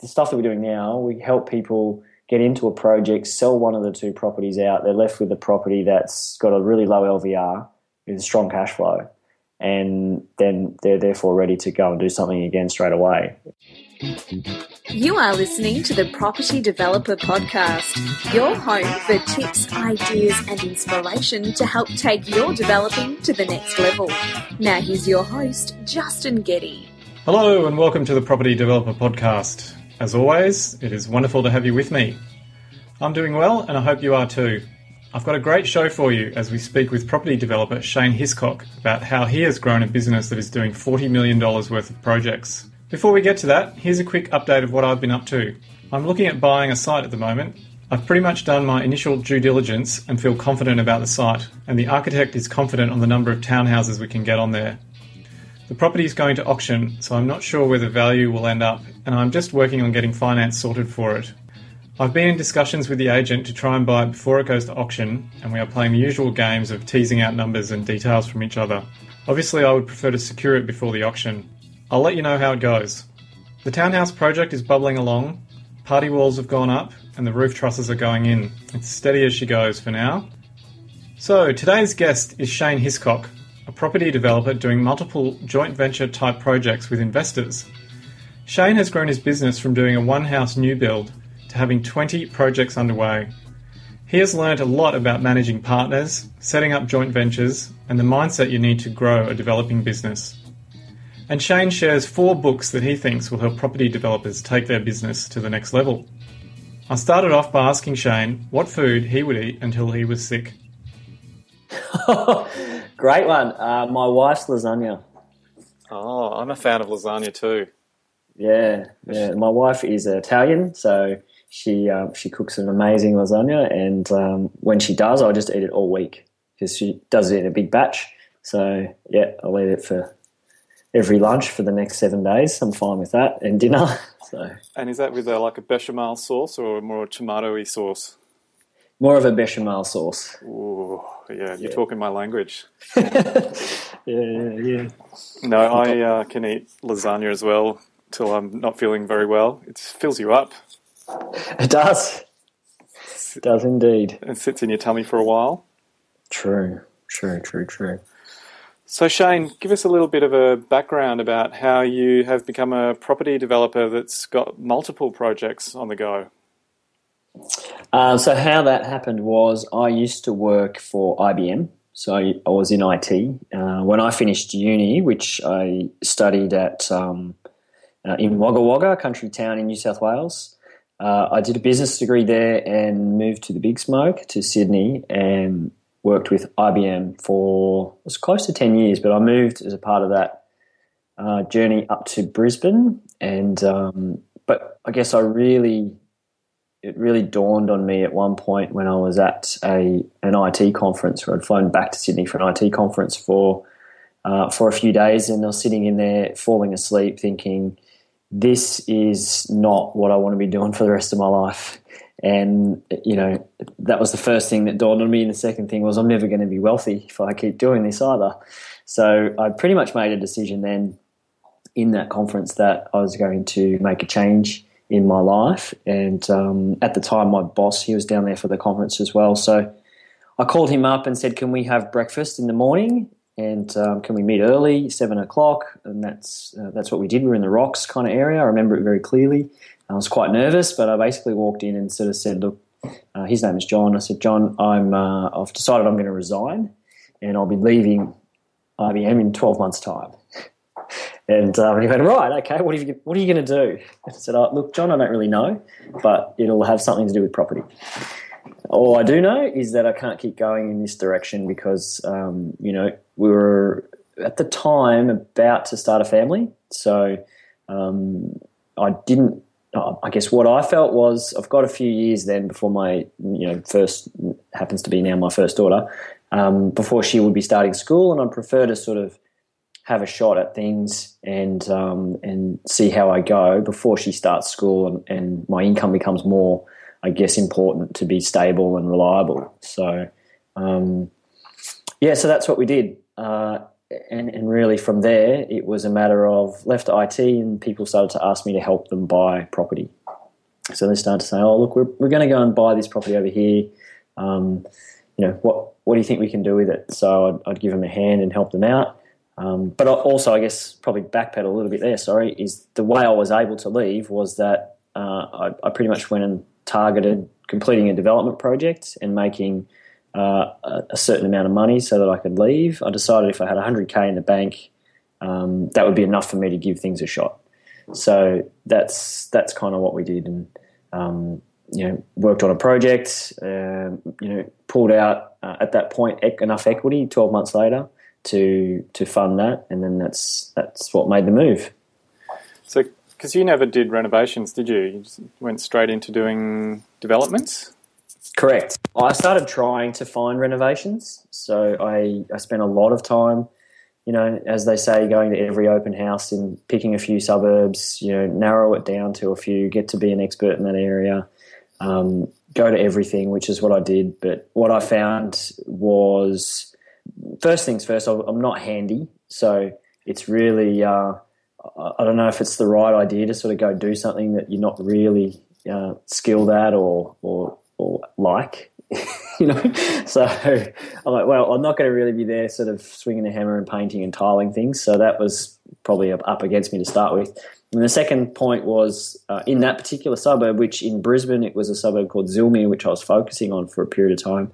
the stuff that we're doing now, we help people get into a project, sell one of the two properties out. They're left with a property that's got a really low LVR with strong cash flow, and then they're therefore ready to go and do something again straight away. You are listening to the Property Developer Podcast, your home for tips, ideas, and inspiration to help take your developing to the next level. Now, here's your host, Justin Getty. Hello, and welcome to the Property Developer Podcast. As always, it is wonderful to have you with me. I'm doing well, and I hope you are too. I've got a great show for you as we speak with property developer Shane Hiscock about how he has grown a business that is doing $40 million worth of projects. Before we get to that, here's a quick update of what I've been up to. I'm looking at buying a site at the moment. I've pretty much done my initial due diligence and feel confident about the site, and the architect is confident on the number of townhouses we can get on there. The property is going to auction, so I'm not sure where the value will end up, and I'm just working on getting finance sorted for it. I've been in discussions with the agent to try and buy it before it goes to auction, and we are playing the usual games of teasing out numbers and details from each other. Obviously, I would prefer to secure it before the auction. I'll let you know how it goes. The townhouse project is bubbling along, party walls have gone up, and the roof trusses are going in. It's steady as she goes for now. So, today's guest is Shane Hiscock, a property developer doing multiple joint venture type projects with investors. Shane has grown his business from doing a one house new build to having 20 projects underway. He has learned a lot about managing partners, setting up joint ventures, and the mindset you need to grow a developing business. And Shane shares four books that he thinks will help property developers take their business to the next level. I started off by asking Shane what food he would eat until he was sick. Great one. Uh, my wife's lasagna. Oh, I'm a fan of lasagna too. Yeah, yeah. My wife is Italian, so she uh, she cooks an amazing lasagna, and um, when she does, I just eat it all week because she does it in a big batch. So yeah, I'll eat it for every lunch for the next seven days. I'm fine with that, and dinner. So. And is that with a, like a bechamel sauce or more a tomatoey sauce? More of a bechamel sauce. Ooh, yeah, you're talking my language. yeah, yeah, yeah. No, I uh, can eat lasagna as well till I'm not feeling very well. It fills you up. It does. It does indeed. It sits in your tummy for a while. True, true, true, true. So, Shane, give us a little bit of a background about how you have become a property developer that's got multiple projects on the go. Uh, so, how that happened was I used to work for IBM. So, I, was in IT. Uh, when I finished uni, which I studied at um, uh, in Wagga Wagga, country town in New South Wales, uh, I did a business degree there and moved to the Big Smoke to Sydney and worked with IBM for it was close to ten years, but I moved as a part of that uh, journey up to Brisbane, and um, but I guess I really it really dawned on me at one point when I was at a an IT conference where I'd flown back to Sydney for an IT conference for uh, for a few days, and I was sitting in there falling asleep, thinking, "This is not what I want to be doing for the rest of my life." And, you know, that was the first thing that dawned on me. And the second thing was, I'm never going to be wealthy if I keep doing this either. So I pretty much made a decision then in that conference that I was going to make a change in my life. And um, at the time, my boss, he was down there for the conference as well. So I called him up and said, Can we have breakfast in the morning? And um, can we meet early, seven o'clock? And that's uh, that's what we did. We were in the rocks kind of area. I remember it very clearly. I was quite nervous, but I basically walked in and sort of said, "Look, uh, his name is John." I said, "John, I'm uh, I've decided I'm going to resign, and I'll be leaving IBM in 12 months' time." And, um, he went, "Right, okay. What are you What are you going to do?" I said, oh, "Look, John, I don't really know, but it'll have something to do with property." All I do know is that I can't keep going in this direction because, um, you know, we were at the time about to start a family, so um, I didn't I guess what I felt was I've got a few years then before my you know first happens to be now my first daughter um, before she would be starting school, and I'd prefer to sort of have a shot at things and um, and see how I go before she starts school, and, and, my income becomes more, I guess, important to be stable and reliable. So um, yeah, so that's what we did. Uh, and, and really from there, it was a matter of left IT, and people started to ask me to help them buy property. So they started to say, "Oh, look, we're, we're going to go and buy this property over here. Um, you know, what what do you think we can do with it?" So I'd, I'd give them a hand and help them out. Um, but also, I guess probably backpedal a little bit there. Sorry, is the way I was able to leave was that uh, I, I pretty much went and targeted completing a development project and making uh, a, certain amount of money so that I could leave. I decided if I had 100k in the bank, um, that would be enough for me to give things a shot. So that's that's kind of what we did, and um, you know, worked on a project. Um, you know, pulled out uh, at that point enough equity. Twelve months later to to fund that, and then that's that's what made the move. So, because you never did renovations, did you? You just went straight into doing developments. Correct. I started trying to find renovations, so I, I spent a lot of time, you know, as they say, going to every open house and picking a few suburbs, you know, narrow it down to a few, get to be an expert in that area, um, go to everything, which is what I did. But what I found was, first things first, I'm not handy, so it's really, uh, I don't know if it's the right idea to sort of go do something that you're not really uh, skilled at or, or or like, you know. So I'm like, well, I'm not going to really be there, sort of swinging a hammer and painting and tiling things. So that was probably up against me to start with. And the second point was uh, in that particular suburb, which in Brisbane it was a suburb called Zillmere, which I was focusing on for a period of time,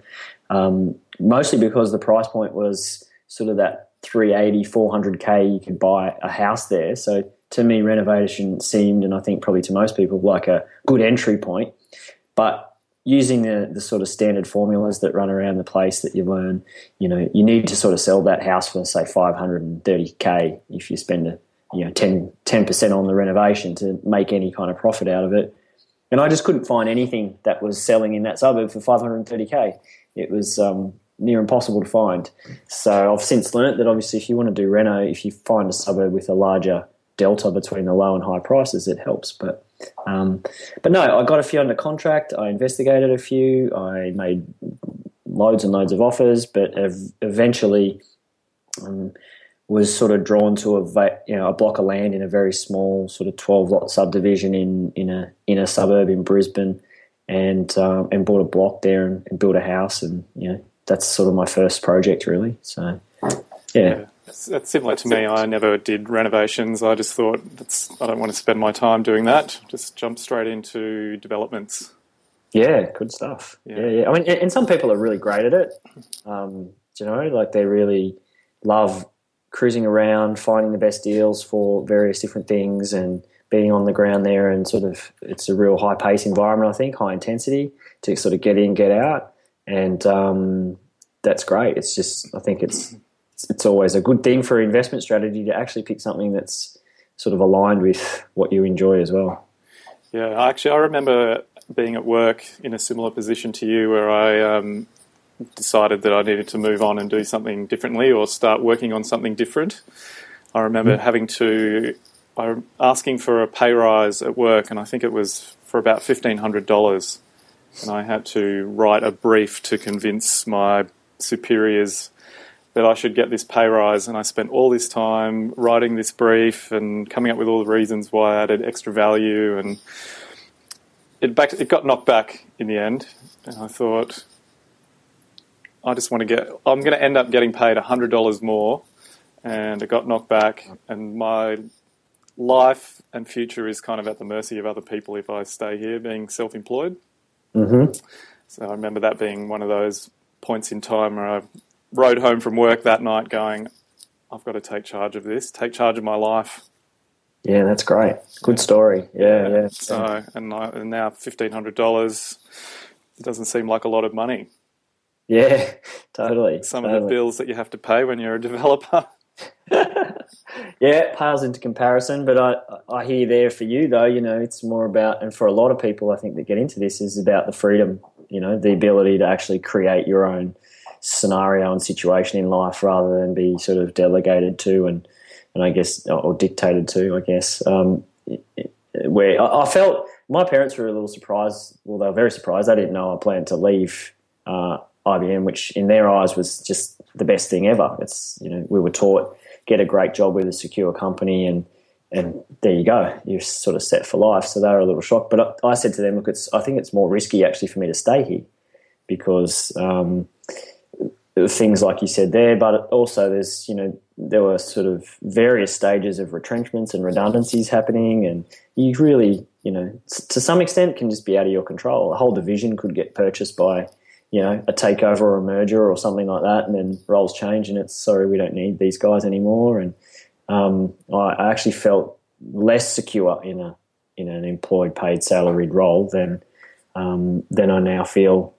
um, mostly because the price point was sort of that 380, 400k you could buy a house there. So to me, renovation seemed, and I think probably to most people, like a good entry point. But using the, the sort of standard formulas that run around the place that you learn, you know, you need to sort of sell that house for say 530k if you spend a, you know 10 percent on the renovation to make any kind of profit out of it. And I just couldn't find anything that was selling in that suburb for 530k. It was um, near impossible to find. So I've since learnt that obviously if you want to do reno, if you find a suburb with a larger delta between the low and high prices, it helps. But um, but no, I got a few under contract. I investigated a few. I made loads and loads of offers, but eventually um, was sort of drawn to a you know a block of land in a very small sort of twelve lot subdivision in in a in a suburb in Brisbane, and um, and bought a block there and, and built a house, and you know that's sort of my first project really. So yeah. yeah. That's, similar to me. I never did renovations. I just thought that's I don't want to spend my time doing that. Just jump straight into developments. Yeah, good stuff. Yeah, yeah. yeah. I mean, and some people are really great at it. Um, you know, like they really love cruising around, finding the best deals for various different things, and being on the ground there. And sort of, it's a real high pace environment. I think high intensity to sort of get in, get out, and um, that's great. It's just, I think it's it's always a good thing for investment strategy to actually pick something that's sort of aligned with what you enjoy as well. Yeah, actually, I remember being at work in a similar position to you where I um, decided that I needed to move on and do something differently or start working on something different. I remember mm. having to, I, asking for a pay rise at work, and I think it was for about $1,500. And I had to write a brief to convince my superiors that I should get this pay rise, and I spent all this time writing this brief and coming up with all the reasons why I added extra value, and it back it got knocked back in the end. And I thought, I just want to get. I'm going to end up getting paid hundred dollars more, and it got knocked back, and my life and future is kind of at the mercy of other people if I stay here being self-employed. Mm-hmm. So I remember that being one of those points in time where I rode home from work that night going, I've got to take charge of this, take charge of my life. Yeah, that's great. Good story. Yeah, yeah. yeah. So, and, I, and now fifteen hundred dollars. It doesn't seem like a lot of money. Yeah, totally. Some totally. of the bills that you have to pay when you're a developer. yeah, it pales into comparison, but I I hear there for you though. You know, it's more about, and for a lot of people, I think that get into this is about the freedom. You know, the ability to actually create your own scenario and situation in life rather than be sort of delegated to and and I guess or dictated to I guess um, where I, felt my parents were a little surprised well they were very surprised They didn't know I planned to leave uh, IBM, which in their eyes was just the best thing ever. It's you know we were taught get a great job with a secure company and and there you go, you're sort of set for life. So they were a little shocked. But I, I said to them, look, it's I think it's more risky actually for me to stay here because um, things like you said there, but also there's you know there were sort of various stages of retrenchments and redundancies happening, and you really you know to some extent can just be out of your control. A whole division could get purchased by you know a takeover or a merger or something like that, and then roles change, and it's sorry we don't need these guys anymore. And um, I actually felt less secure in a in an employed paid salaried role than um, than I now feel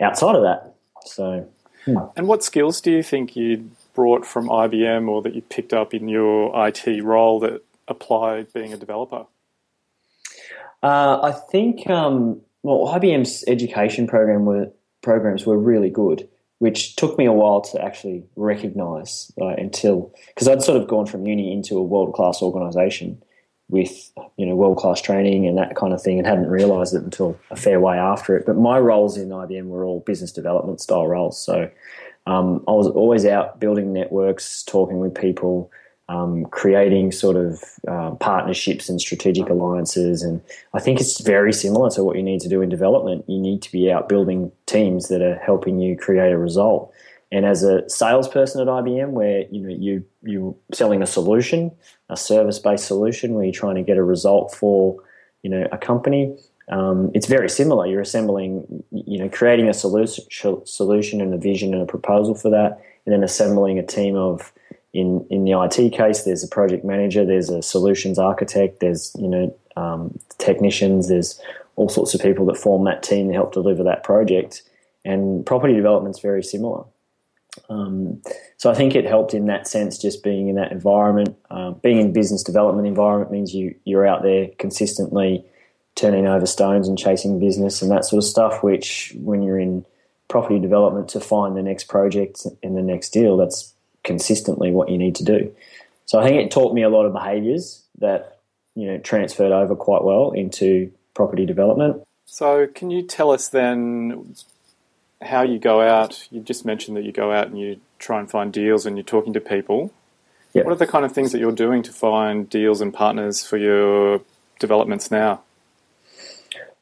outside of that. So Hmm. And what skills do you think you brought from IBM or that you picked up in your IT role that applied being a developer? Uh, I think um, well, IBM's education program were, programs were really good, which took me a while to actually recognise uh, until because I'd sort of gone from uni into a world class organisation with you know world class training and that kind of thing, and hadn't realised it until a fair way after it. But my roles in IBM were all business development style roles, so um, I was always out building networks, talking with people, um, creating sort of uh, partnerships and strategic alliances. And I think it's very similar to what you need to do in development. You need to be out building teams that are helping you create a result. And as a salesperson at IBM, where you know you you're selling a solution, a service-based solution, where you're trying to get a result for you know a company, um, it's very similar. You're assembling, you know, creating a solution, solution and a vision and a proposal for that, and then assembling a team of. In in the IT case, there's a project manager, there's a solutions architect, there's you know um, technicians, there's all sorts of people that form that team to help deliver that project. And property development is very similar. Um, so I think it helped in that sense, just being in that environment. Uh, being in business development environment means you you're out there consistently turning over stones and chasing business and that sort of stuff. Which when you're in property development to find the next project and the next deal, that's consistently what you need to do. So I think it taught me a lot of behaviours that you know transferred over quite well into property development. So can you tell us then how you go out. You just mentioned that you go out and you try and find deals and you're talking to people. Yep. What are the kind of things that you're doing to find deals and partners for your developments now?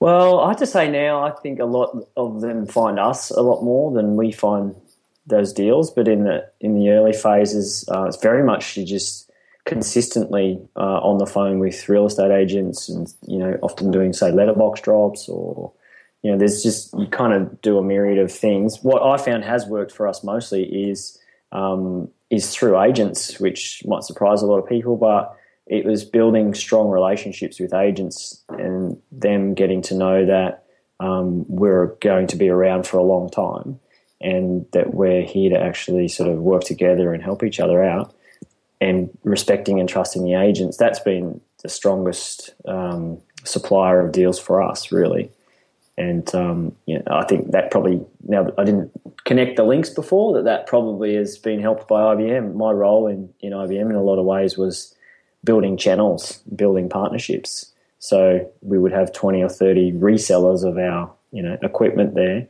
Well, I have to say now, I think a lot of them find us a lot more than we find those deals. But in the in the early phases, uh, it's very much you just consistently uh, on the phone with real estate agents, and you know, often doing say letterbox drops or you know, there's just you kind of do a myriad of things. What I found has worked for us mostly is um, is through agents, which might surprise a lot of people, but it was building strong relationships with agents and them getting to know that um, we're going to be around for a long time and that we're here to actually sort of work together and help each other out and respecting and trusting the agents. That's been the strongest um, supplier of deals for us, really. And um, you know, I think that probably now I didn't connect the links before that that probably has been helped by IBM. My role in, in IBM in a lot of ways was building channels, building partnerships. So we would have twenty or thirty resellers of our you know equipment there.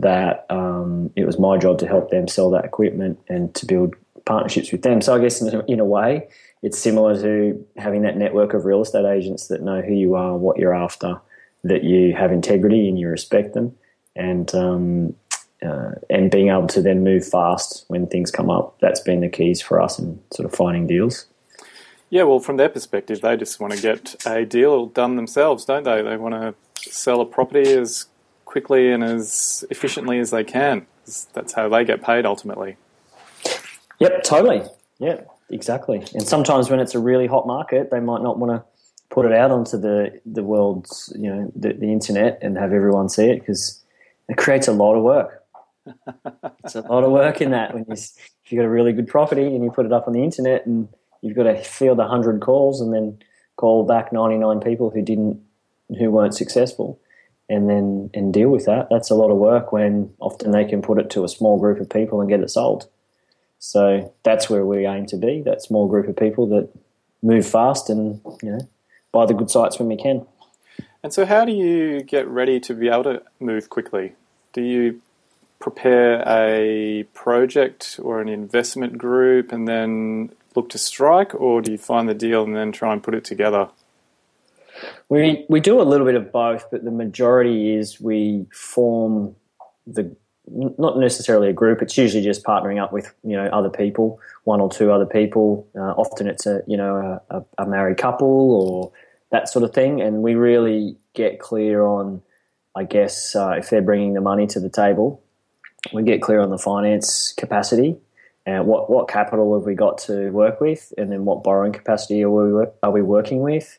That um, it was my job to help them sell that equipment and to build partnerships with them. So I guess in a, in a way, it's similar to having that network of real estate agents that know who you are, what you're after that you have integrity and you respect them, and um, uh, and being able to then move fast when things come up. That's been the keys for us in sort of finding deals. Yeah, well, from their perspective, they just want to get a deal done themselves, don't they? They want to sell a property as quickly and as efficiently as they can. That's how they get paid ultimately. Yep, totally. Yeah, exactly. And sometimes when it's a really hot market, they might not want to put it out onto the the world's you know the, the internet and have everyone see it because it creates a lot of work. it's a lot of work in that when you if you've got a really good property and you put it up on the internet and you've got to field hundred calls and then call back ninety nine people who didn't who weren't successful and then and deal with that. That's a lot of work when often they can put it to a small group of people and get it sold. So that's where we aim to be, that small group of people that move fast and, you know, buy the good sites when we can. And so, how do you get ready to be able to move quickly? Do you prepare a project or an investment group and then look to strike, or do you find the deal and then try and put it together? We we do a little bit of both, but the majority is we form the not necessarily a group. It's usually just partnering up with you know other people, one or two other people. Uh, often it's a you know a, a, married couple or that sort of thing, and we really get clear on, I guess, uh, if they're bringing the money to the table, we get clear on the finance capacity and what what capital have we got to work with, and then what borrowing capacity are we are we working with,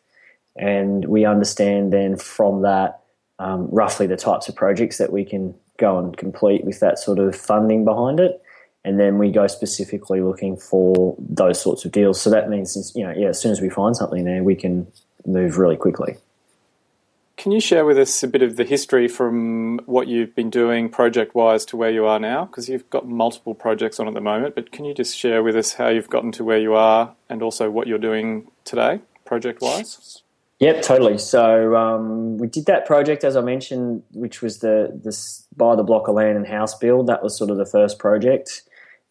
and we understand then from that um, roughly the types of projects that we can go and complete with that sort of funding behind it. And then we go specifically looking for those sorts of deals. So that means, you know, yeah, as soon as we find something there, we can move really quickly. Can you share with us a bit of the history from what you've been doing project wise to where you are now? Because you've got multiple projects on at the moment, but can you just share with us how you've gotten to where you are and also what you're doing today, project wise? Yep, totally. So um, we did that project, as I mentioned, which was the this buy the block of land and house build. That was sort of the first project.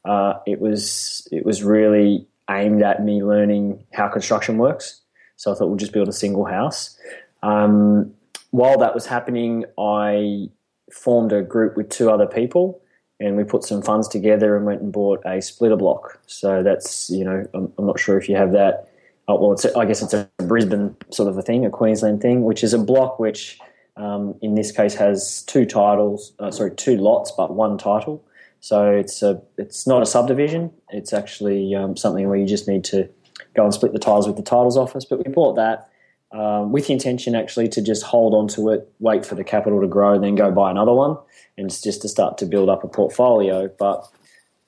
Uh, it was it was really aimed at me learning how construction works. So I thought we'll just build a single house. Um, while that was happening, I formed a group with two other people, and we put some funds together and went and bought a splitter block. So that's you know I'm, I'm not sure if you have that oh, well, it's a, I guess it's a Brisbane sort of a thing, a Queensland thing, which is a block which, um, in this case, has two titles, uh, sorry, two lots, but one title. So it's a, it's not a subdivision. It's actually um, something where you just need to go and split the tiles with the titles office. But we bought that um, with the intention actually to just hold on to it, wait for the capital to grow, then go buy another one, and it's just to start to build up a portfolio. But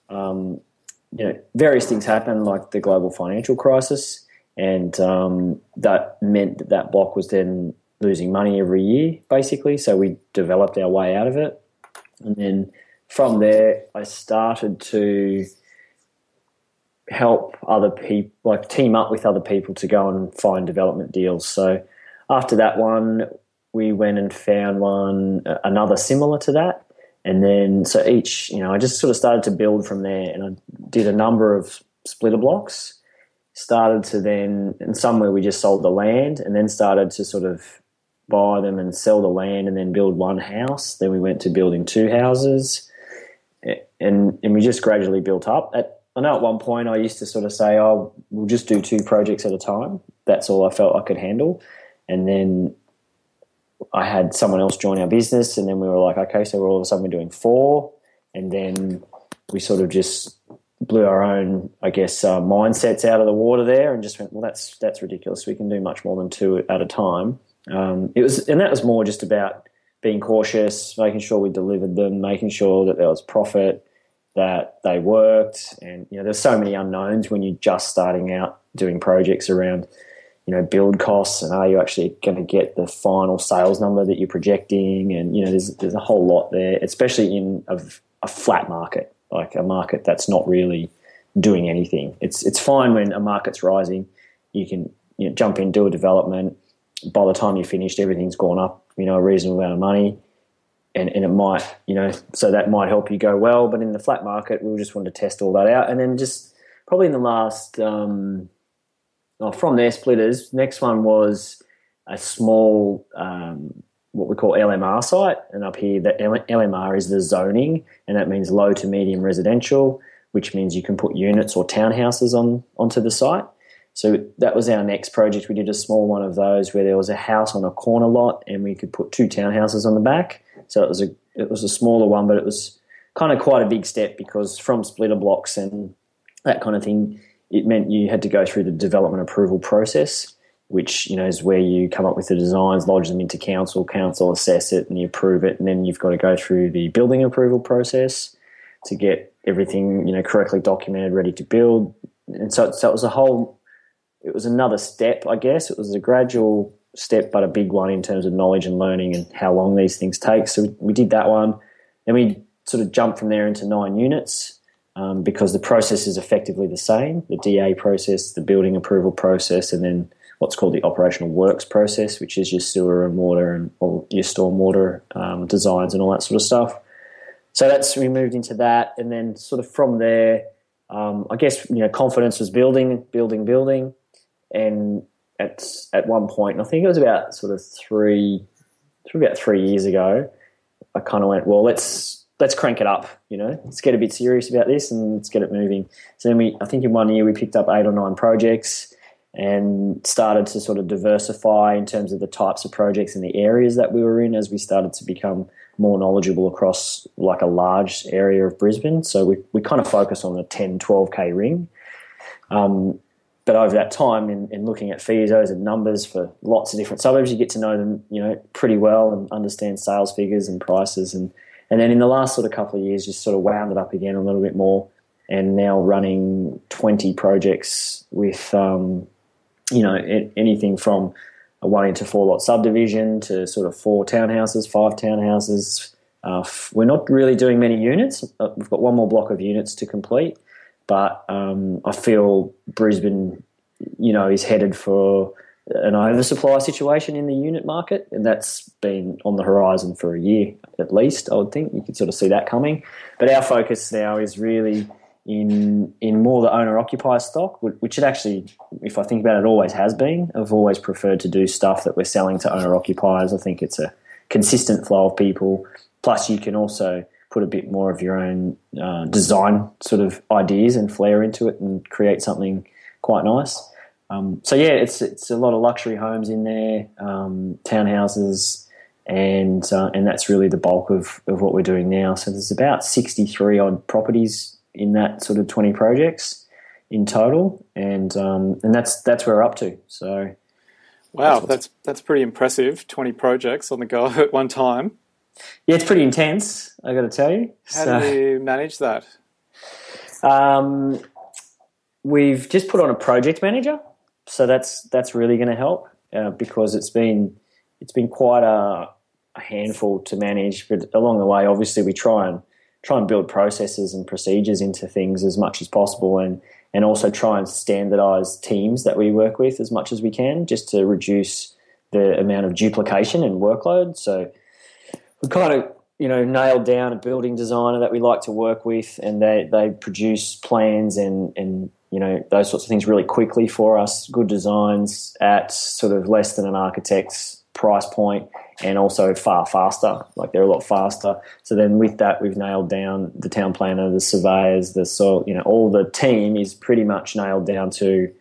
um, you know, various things happen, like the global financial crisis and um, that meant that that block was then losing money every year, basically. So we developed our way out of it, and then from there, I started to help other people, like team up with other people to go and find development deals. So after that one, we went and found one, another similar to that. And then, so each, you know, I just sort of started to build from there and I did a number of splitter blocks started to then, and somewhere we just sold the land and then started to sort of buy them and sell the land and then build one house. Then we went to building two houses and, and we just gradually built up. At, I know at one point I used to sort of say, oh, we'll just do two projects at a time. That's all I felt I could handle. And then I had someone else join our business, and then we were like, okay, so we're all of a sudden we're doing four. And then we sort of just blew our own, I guess, uh, mindsets out of the water there, and just went, well, that's that's ridiculous. We can do much more than two at a time. Um, it was, and that was more just about being cautious, making sure we delivered them, making sure that there was profit, that they worked, and you know, there's so many unknowns when you're just starting out doing projects around, you know, build costs and are you actually going to get the final sales number that you're projecting, and you know, there's there's a whole lot there, especially in a, a flat market like a market that's not really doing anything. It's it's fine when a market's rising. You can you know, jump in, do a development. By the time you're finished, everything's gone up, you know, a reasonable amount of money. And, and it might, you know, so that might help you go well. But in the flat market, we just wanted to test all that out. And then just probably in the last, um, oh, from their splitters, next one was a small um, what we call LMR site, and up here the LMR is the zoning, and that means low to medium residential, which means you can put units or townhouses on onto the site. So that was our next project. We did a small one of those where there was a house on a corner lot, and we could put two townhouses on the back. So it was a it was a smaller one, but it was kind of quite a big step because from splitter blocks and that kind of thing, it meant you had to go through the development approval process which you know is where you come up with the designs, lodge them into council, council assess it, and you approve it, and then you've got to go through the building approval process to get everything you know correctly documented, ready to build. And so, so it was a whole. It was another step, I guess. It was a gradual step, but a big one in terms of knowledge and learning and how long these things take. So we, we did that one. Then we sort of jumped from there into nine units. Um, because the process is effectively the same the DA process, the building approval process, and then what's called the operational works process, which is your sewer and water and all your stormwater um, designs and all that sort of stuff. so that's we moved into that, and then sort of from there, um, I guess you know confidence was building, building, building, and at at one point, I think it was about sort of three, about three years ago, I kind of went, well, let's let's crank it up, you know, let's get a bit serious about this and let's get it moving. So then we, I think in one year we picked up eight or nine projects and started to sort of diversify in terms of the types of projects and the areas that we were in as we started to become more knowledgeable across like a large area of Brisbane. So we, we kind of focus on the 10, 12K ring. Um, but over that time, in, in looking at feasos and numbers for lots of different suburbs, you get to know them, you know, pretty well and understand sales figures and prices. And, and then in the last sort of couple of years, just sort of wound it up again a little bit more and now running 20 projects with, um, you know, anything from a one into four lot subdivision to sort of four townhouses, five townhouses. Uh, we're not really doing many units. Uh, we've got one more block of units to complete, but um, I feel Brisbane, you know, is headed for an oversupply situation in the unit market, and that's been on the horizon for a year at least. I would think you could sort of see that coming. But our focus now is really in in more the owner occupier stock, which it actually, if I think about it, always has been. I've always preferred to do stuff that we're selling to owner occupiers. I think it's a consistent flow of people. Plus, you can also put a bit more of your own uh, design sort of ideas and flair into it and create something quite nice. Um, so yeah, it's it's a lot of luxury homes in there, um, townhouses, and uh, and that's really the bulk of, of what we're doing now. So there's about 63 odd properties in that sort of 20 projects in total, and um, and that's that's where we're up to. So, wow, that's that's, that's pretty impressive. 20 projects on the go at one time. Yeah, it's pretty intense. I got to tell you. How so, do you manage that? Um, we've just put on a project manager, so that's that's really going to help uh, because it's been it's been quite a, a handful to manage. But along the way, obviously, we try and try and build processes and procedures into things as much as possible and and also try and standardize teams that we work with as much as we can just to reduce the amount of duplication and workload. So we kind of you know nailed down a building designer that we like to work with and they they produce plans and and you know those sorts of things really quickly for us. Good designs at sort of less than an architect's price point and also far faster. Like they're a lot faster. So then with that, we've nailed down the town planner, the surveyors, the soil, you know, all the team is pretty much nailed down to,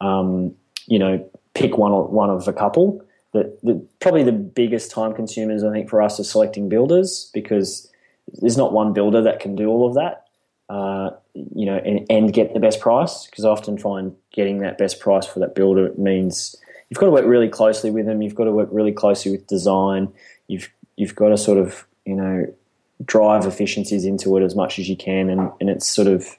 um, you know, pick one or one of a couple. That the, probably the biggest time consumers I think for us are selecting builders because there's not one builder that can do all of that. Uh, you know, and, and get the best price because I often find getting that best price for that builder means you've got to work really closely with them. You've got to work really closely with design. You've you've got to sort of you know drive efficiencies into it as much as you can, and, and it's sort of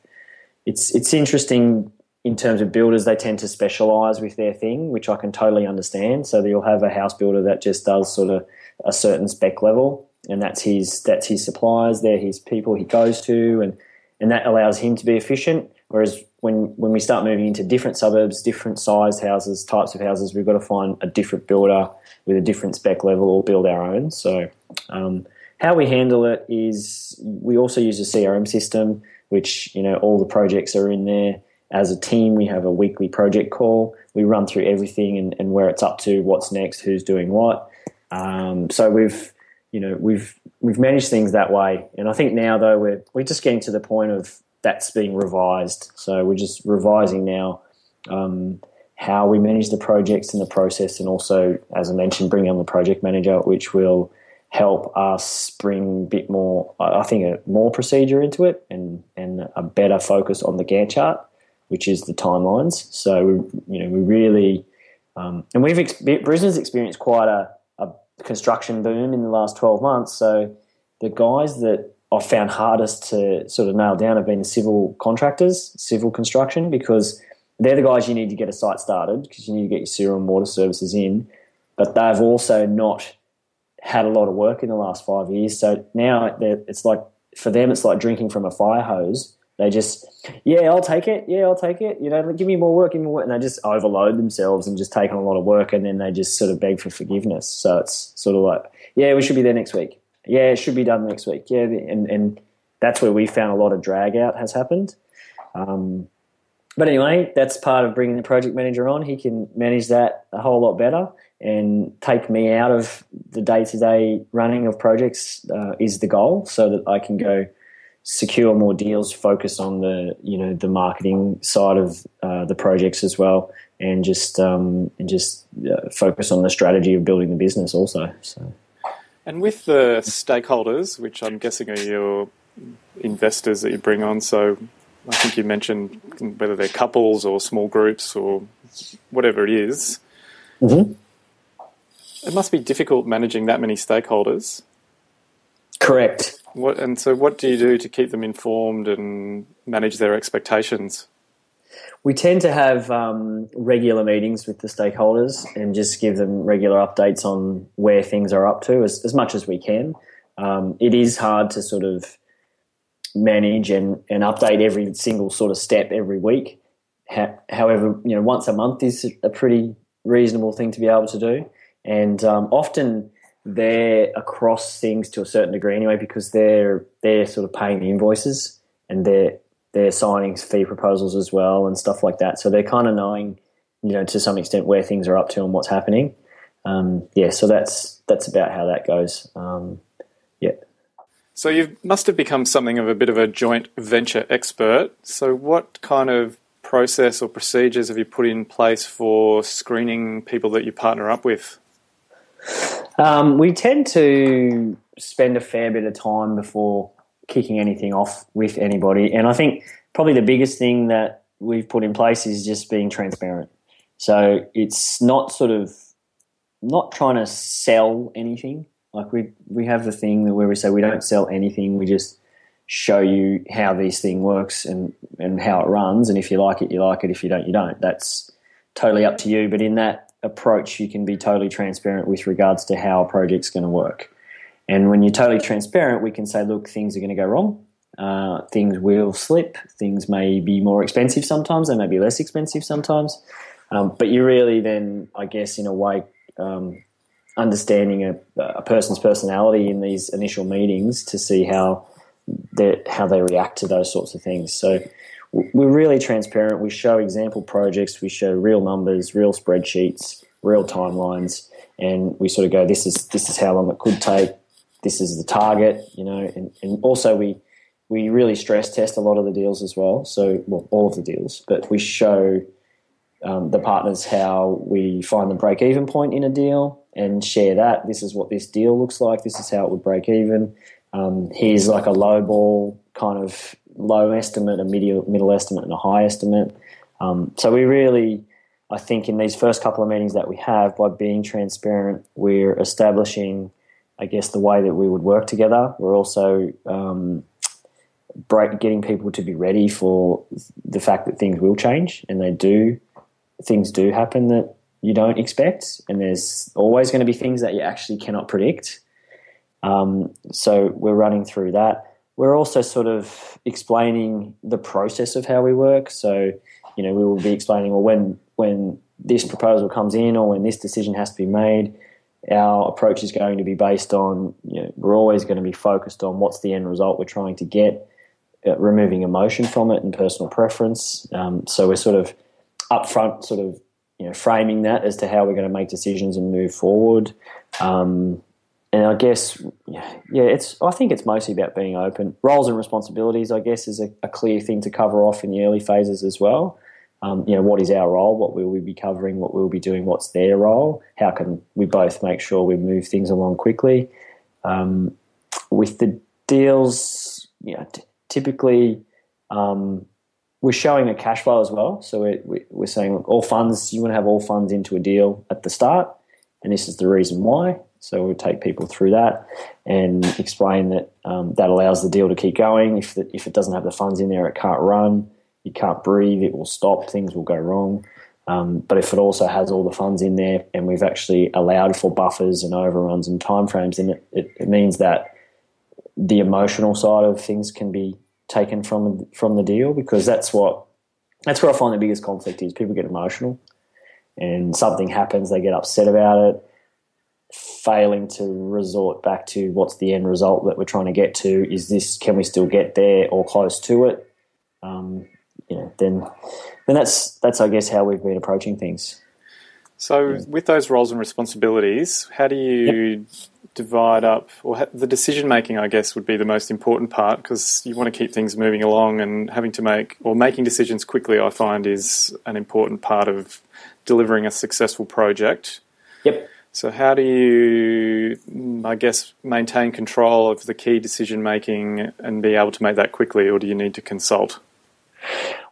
it's it's interesting in terms of builders. They tend to specialize with their thing, which I can totally understand. So you'll have a house builder that just does sort of a certain spec level, and that's his that's his suppliers. They're his people he goes to, and and that allows him to be efficient. Whereas when when we start moving into different suburbs, different sized houses, types of houses, we've got to find a different builder with a different spec level or build our own. So um, how we handle it is we also use a CRM system, which you know all the projects are in there. As a team, we have a weekly project call. We run through everything and, and where it's up to, what's next, who's doing what. Um, so we've you know we've we've managed things that way, and I think now though we're we're just getting to the point of that's being revised. So we're just revising now um, how we manage the projects and the process, and also, as I mentioned, bring on the project manager, which will help us bring a bit more, I think, a more procedure into it and and a better focus on the Gantt chart, which is the timelines. So you know, we really um, and we've Brisbane's experienced quite a, a construction boom in the last twelve months. So the guys that I've found hardest to sort of nail down have been the civil contractors, civil construction, because they're the guys you need to get a site started because you need to get your sewer and water services in. But they've also not had a lot of work in the last five years. So now it's like, for them, it's like drinking from a fire hose. They just, yeah, I'll take it. Yeah, I'll take it. You know, give me more work, give me more work. And they just overload themselves and just take on a lot of work and then they just sort of beg for forgiveness. So it's sort of like, yeah, we should be there next week Yeah, it should be done next week. Yeah, and and that's where we found a lot of drag out has happened. Um, but anyway, that's part of bringing the project manager on. He can manage that a whole lot better and take me out of the day to day running of projects uh, is the goal, so that I can go secure more deals, focus on the you know the marketing side of uh, the projects as well, and just um, and just uh, focus on the strategy of building the business also. So. And with the stakeholders, which I'm guessing are your investors that you bring on, so I think you mentioned whether they're couples or small groups or whatever it is, mm-hmm. It must be difficult managing that many stakeholders. Correct. What, and so, what do you do to keep them informed and manage their expectations? We tend to have um, regular meetings with the stakeholders and just give them regular updates on where things are up to as, as much as we can. Um, it is hard to sort of manage and, and update every single sort of step every week. Ha- however, you know, once a month is a pretty reasonable thing to be able to do and um, often they're across things to a certain degree anyway because they're they're sort of paying the invoices and they're they're signing fee proposals as well and stuff like that. So they're kind of knowing, you know, to some extent where things are up to and what's happening. Um, yeah, so that's that's about how that goes. Um, yeah. So you must have become something of a bit of a joint venture expert. So what kind of process or procedures have you put in place for screening people that you partner up with? Um, we tend to spend a fair bit of time before kicking anything off with anybody, and I think probably the biggest thing that we've put in place is just being transparent. So it's not sort of not trying to sell anything. Like we we have the thing where we say we don't sell anything. We just show you how this thing works and and how it runs. And if you like it, you like it. If you don't, you don't. That's totally up to you. But in that approach, you can be totally transparent with regards to how a project's going to work. And when you're totally transparent, we can say, look, things are going to go wrong. Uh, things will slip. Things may be more expensive sometimes. They may be less expensive sometimes. Um, but you really then, I guess, in a way, um, understanding a, a, person's personality in these initial meetings to see how they how they react to those sorts of things. So we're really transparent. We show example projects, we show real numbers, real spreadsheets, real timelines, and we sort of go, this is this is how long it could take. This is the target, you know, and, and also we we really stress test a lot of the deals as well. So well, all of the deals, but we show um, the partners how we find the break even point in a deal and share that. This is what this deal looks like. This is how it would break even. Um, here's like a low ball kind of low estimate, a middle, middle estimate, and a high estimate. Um, so we really, I think, in these first couple of meetings that we have, by being transparent, we're establishing, I guess, the way that we would work together. We're also um, break, getting people to be ready for the fact that things will change, and they do. Things do happen that you don't expect, and there's always going to be things that you actually cannot predict. Um, so we're running through that we're also sort of explaining the process of how we work. So, you know, we will be explaining, well, when when this proposal comes in or when this decision has to be made, our approach is going to be based on, you know, we're always going to be focused on what's the end result we're trying to get, uh, removing emotion from it and personal preference. Um, so we're sort of upfront, sort of, you know, framing that as to how we're going to make decisions and move forward. Um, and I guess, yeah, it's. I think it's mostly about being open. Roles and responsibilities, I guess, is a, a clear thing to cover off in the early phases as well. Um, you know, what is our role? What will we be covering? What will we'll be doing? What's their role? How can we both make sure we move things along quickly? Um, with the deals, you know, t- typically um, we're showing a cash flow as well. So we're, we're saying look, all funds. You want to have all funds into a deal at the start, and this is the reason why. So we'll take people through that and explain that um, that allows the deal to keep going. If the, if it doesn't have the funds in there, it can't run. You can't breathe. It will stop. Things will go wrong. Um, but if it also has all the funds in there, and we've actually allowed for buffers and overruns and timeframes, then it, it, it means that the emotional side of things can be taken from from the deal because that's what that's where I find the biggest conflict is. People get emotional, and something happens, they get upset about it failing to resort back to what's the end result that we're trying to get to. Is this can we still get there or close to it? Um, you know, then then that's that's I guess how we've been approaching things. So, yeah. with those roles and responsibilities, how do you yep. divide up, or the decision making? I guess would be the most important part because you want to keep things moving along, and having to make or making decisions quickly. I find is an important part of delivering a successful project. Yep. So, how do you, I guess, maintain control of the key decision making and be able to make that quickly, or do you need to consult?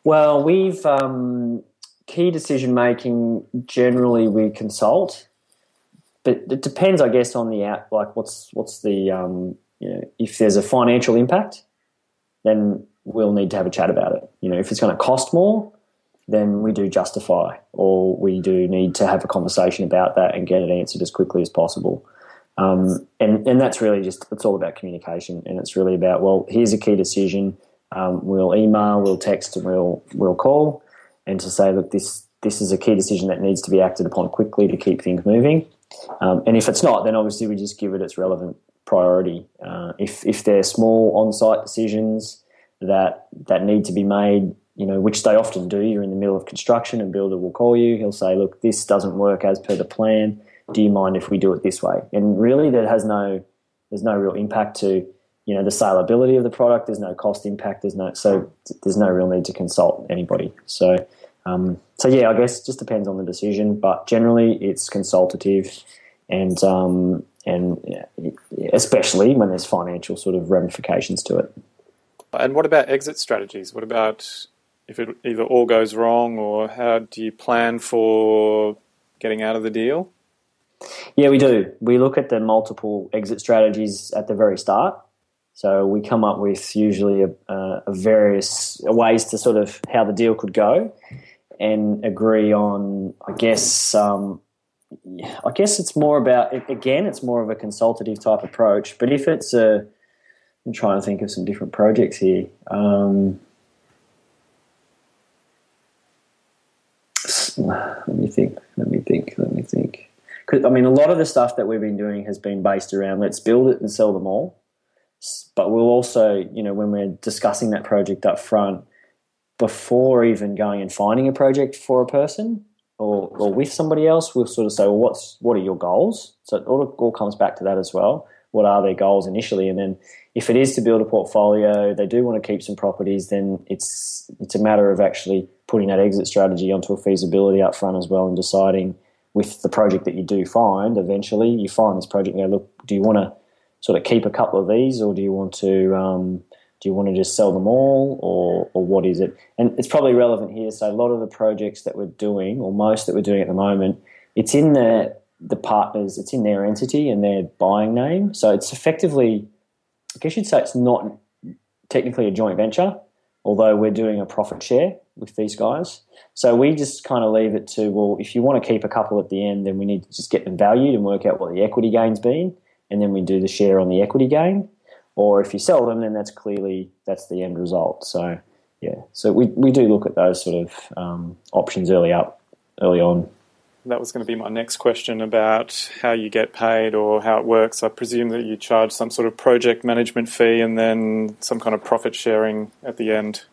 Well, we've um, key decision making. Generally, we consult, but it depends, I guess, on the out. Like, what's what's the um, you know, if there's a financial impact, then we'll need to have a chat about it. You know, if it's going to cost more, then we do justify or we do need to have a conversation about that and get it answered as quickly as possible. Um, and, and that's really just, it's all about communication. And it's really about, well, here's a key decision. Um, we'll email, we'll text, and we'll, we'll call. And to say, look, this, this is a key decision that needs to be acted upon quickly to keep things moving. Um, and if it's not, then obviously we just give it its relevant priority. Uh, if, if they're small on site decisions that, that need to be made you know, which they often do. You're in the middle of construction, and builder will call you. He'll say, "Look, this doesn't work as per the plan. Do you mind if we do it this way?" And really, that has no there's no real impact to you know the saleability of the product. There's no cost impact. There's no so there's no real need to consult anybody. So um, so yeah, I guess it just depends on the decision, but generally it's consultative, and um, and especially when there's financial sort of ramifications to it. And what about exit strategies? What about if it either all goes wrong, or how do you plan for getting out of the deal? Yeah, we do. We look at the multiple exit strategies at the very start. So we come up with usually a, a, various ways to sort of how the deal could go, and agree on, I guess, um, I guess it's more about again, it's more of a consultative type approach. But if it's a, I'm trying to think of some different projects here. Um, let me think. Let me think. Let me think. I mean, a lot of the stuff that we've been doing has been based around let's build it and sell them all. But we'll also, you know, when we're discussing that project up front, before even going and finding a project for a person or, or with somebody else, we'll sort of say, well, what's what are your goals? So it all, all comes back to that as well. What are their goals initially, and then if it is to build a portfolio, they do want to keep some properties, then it's it's a matter of actually putting that exit strategy onto a feasibility up front as well and deciding with the project that you do find eventually you find this project and go look do you want to sort of keep a couple of these or do you want to um, do you want to just sell them all or, or what is it? And it's probably relevant here. So a lot of the projects that we're doing or most that we're doing at the moment it's in the the partners it's in their entity and their buying name. So it's effectively i guess you'd say it's not technically a joint venture although we're doing a profit share with these guys. So we just kind of leave it to, well, if you want to keep a couple at the end, then we need to just get them valued and work out what the equity gain's been, and then we do the share on the equity gain. Or if you sell them, then that's clearly that's the end result. So yeah, so we, we do look at those sort of um, options early up, early on. That was going to be my next question about how you get paid or how it works. I presume that you charge some sort of project management fee and then some kind of profit sharing at the end.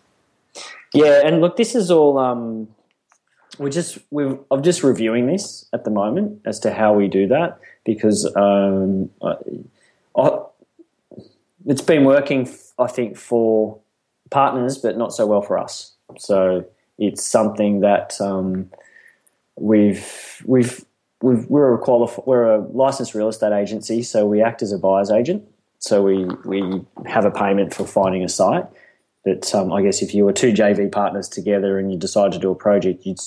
Yeah, and look, this is all. Um, we're just we're I'm just reviewing this at the moment as to how we do that because um, I, I, it's been working, I think, for partners, but not so well for us. So it's something that um, we've we've we've we're a qualif- we're a licensed real estate agency, so we act as a buyer's agent. So we we have a payment for finding a site but um, I guess if you were two JV partners together and you decide to do a project, you'd,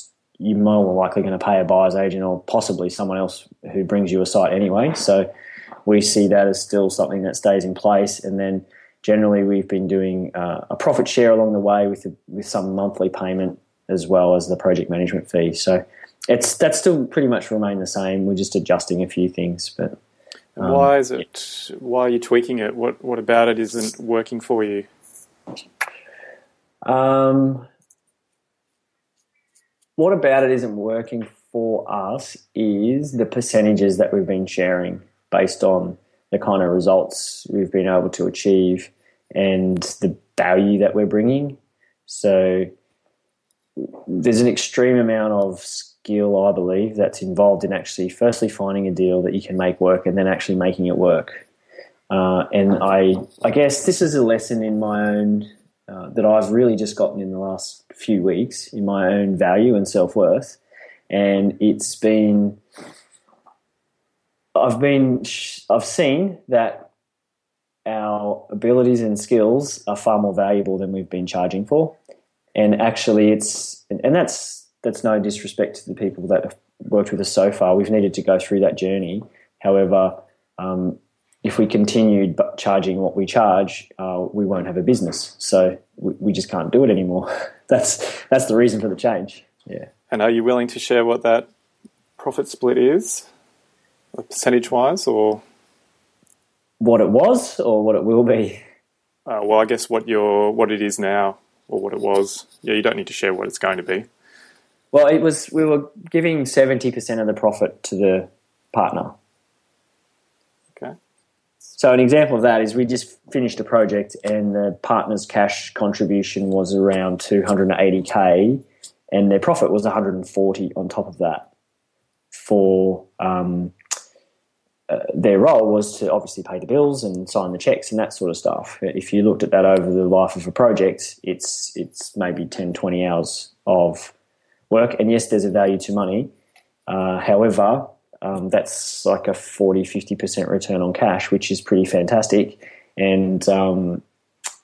you're more likely going to pay a buyer's agent or possibly someone else who brings you a site anyway. So we see that as still something that stays in place. And then generally, we've been doing uh, a profit share along the way with a, with some monthly payment as well as the project management fee. So it's that's still pretty much remain the same. We're just adjusting a few things, but. Um, why is it? Yeah. Why are you tweaking it? What What about it isn't working for you? Um, what about it isn't working for us is the percentages that we've been sharing based on the kind of results we've been able to achieve and the value that we're bringing. So there's an extreme amount of skill, I believe, that's involved in actually firstly finding a deal that you can make work and then actually making it work. Uh, and I, I guess this is a lesson in my own uh, that I've really just gotten in the last few weeks in my own value and self worth, and it's been. I've been. I've seen that our abilities and skills are far more valuable than we've been charging for, and actually, it's and that's that's no disrespect to the people that have worked with us so far. We've needed to go through that journey. However, um, if we continued charging what we charge, uh, we won't have a business. So we, we, just can't do it anymore. that's that's the reason for the change. Yeah. And are you willing to share what that profit split is, percentage wise, or what it was, or what it will be? Uh, well, I guess what your what it is now, or what it was. Yeah, you don't need to share what it's going to be. Well, it was we were giving seventy percent of the profit to the partner. So an example of that is we just finished a project and the partner's cash contribution was around 280k and their profit was 140 on top of that for um, uh, their role was to obviously pay the bills and sign the checks and that sort of stuff. If you looked at that over the life of a project, it's it's maybe 10, 20 hours of work. And yes, there's a value to money. Uh, however, um, that's like a 40, 50% return on cash, which is pretty fantastic. And um,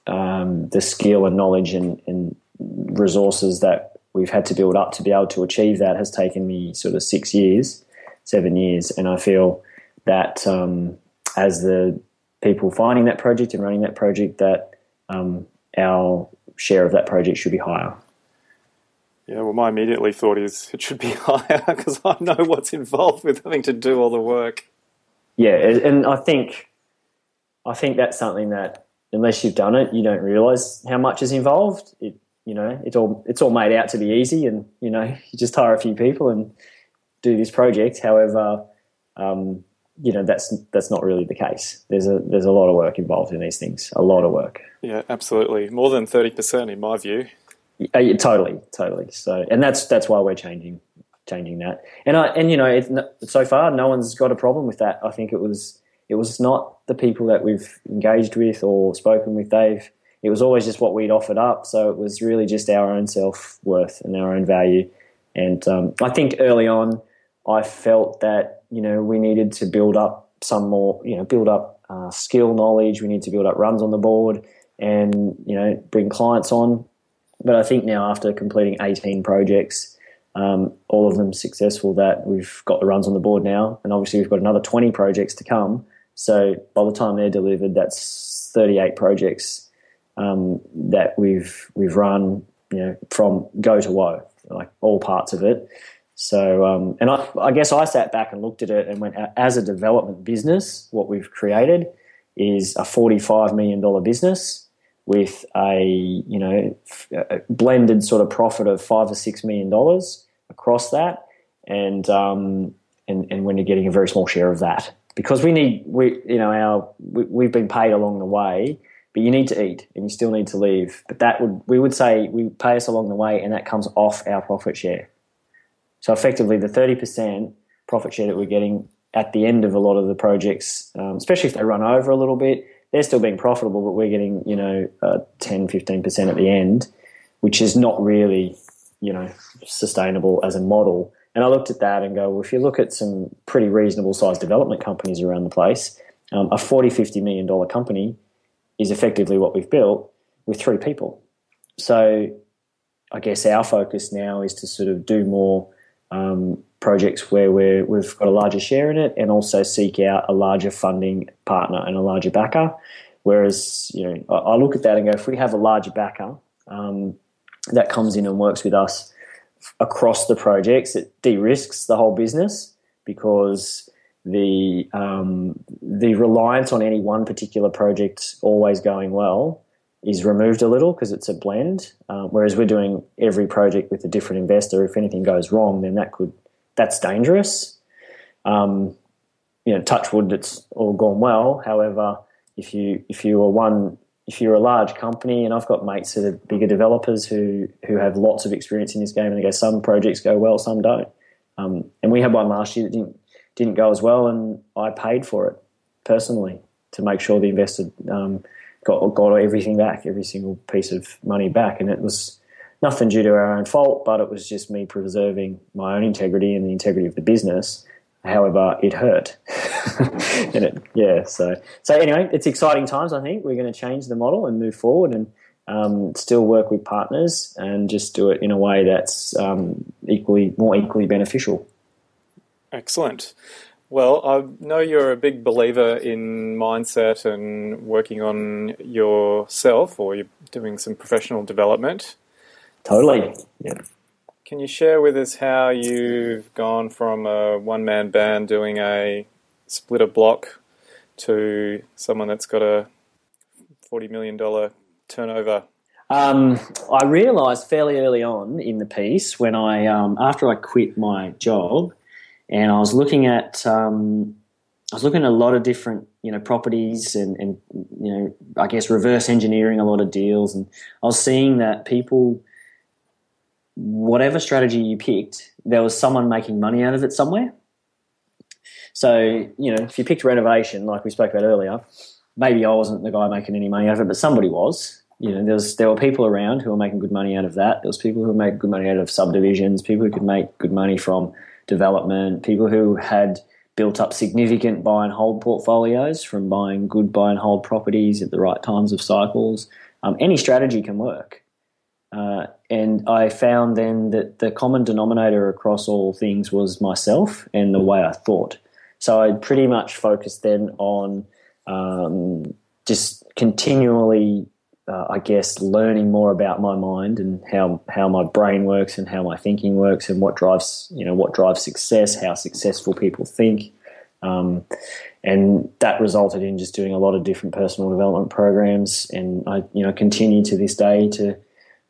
um, the skill and knowledge and, and, resources that we've had to build up to be able to achieve that has taken me sort of six years, seven years. And I feel that um, as the people finding that project and running that project, that um, our share of that project should be higher. Yeah, well, my immediately thought is it should be higher because I know what's involved with having to do all the work. Yeah, and I think I think that's something that unless you've done it, you don't realise how much is involved. It you know it's all it's all made out to be easy, and you know you just hire a few people and do this project. However, um, you know that's that's not really the case. There's a there's a lot of work involved in these things. A lot of work. Yeah, absolutely, more than thirty percent in my view. Uh, yeah, totally, totally. So, and that's that's why we're changing changing that. And I and you know, it, so far no one's got a problem with that. I think it was it was not the people that we've engaged with or spoken with. Dave. It was always just what we'd offered up. So it was really just our own self worth and our own value. And um, I think early on, I felt that you know we needed to build up some more, you know, build up uh, skill knowledge. We need to build up runs on the board, and you know, bring clients on but I think now after completing 18 projects, um, all of them successful, that we've got the runs on the board now, and obviously we've got another 20 projects to come. So by the time they're delivered, that's 38 projects um, that we've we've run, you know, from go to whoa, like all parts of it. So, um, and I, I guess I sat back and looked at it and went, as a development business, what we've created is a $45 million business with a you know a blended sort of profit of five or six million dollars across that, and um, and and when you're getting a very small share of that because we need we you know our we, we've been paid along the way, but you need to eat and you still need to leave. But that would we would say we pay us along the way, and that comes off our profit share. So effectively, the thirty percent profit share that we're getting at the end of a lot of the projects, um, especially if they run over a little bit, they're still being profitable, but we're getting, you know, uh, 10, 15% at the end, which is not really, you know, sustainable as a model. And I looked at that and go, well, if you look at some pretty reasonable sized development companies around the place, um, a 40, 50 million dollar company is effectively what we've built with three people. So I guess our focus now is to sort of do more um, projects where we have got a larger share in it and also seek out a larger funding partner and a larger backer. Whereas, you know, I, I look at that and go, if we have a larger backer um, that comes in and works with us across the projects, it de-risks the whole business because the um, the reliance on any one particular project always going well is removed a little because it's a blend. Uh, whereas we're doing every project with a different investor. If anything goes wrong, then that could that's dangerous. Um, you know, touch wood, it's all gone well. However, if you if you are one if you're a large company, and I've got mates that are bigger developers who who have lots of experience in this game, and they go, some projects go well, some don't. Um, and we had one last year that didn't didn't go as well, and I paid for it personally to make sure the investor um, got got everything back, every single piece of money back, and it was nothing due to our own fault, but it was just me preserving my own integrity and the integrity of the business. However, it hurt, and it yeah. So so anyway, it's exciting times. I think we're going to change the model and move forward and. Um, still work with partners and just do it in a way that's um, equally more equally beneficial. Excellent. Well, I know you're a big believer in mindset and working on yourself, or you're doing some professional development. Totally. Yeah. Can you share with us how you've gone from a one man band doing a splitter block to someone that's got a $40 million turnover? Um, I realised fairly early on in the piece when I, um, after I quit my job, and I was looking at um, I was looking at a lot of different you know properties and, and you know I guess reverse engineering a lot of deals, and I was seeing that people, whatever strategy you picked, there was someone making money out of it somewhere. So you know if you picked renovation, like we spoke about earlier, maybe I wasn't the guy making any money out of it, but somebody was. You know, there's there were people around who were making good money out of that. There was people who made good money out of subdivisions, people who could make good money from development, people who had built up significant buy and hold portfolios from buying good buy and hold properties at the right times of cycles. Um, any strategy can work. Uh, and I found then that the common denominator across all things was myself and the way I thought. So I pretty much focused then on um, just continually uh, I guess, learning more about my mind and how how my brain works and how my thinking works and what drives you know what drives success, how successful people think, um, and that resulted in just doing a lot of different personal development programs. And I you know continue to this day to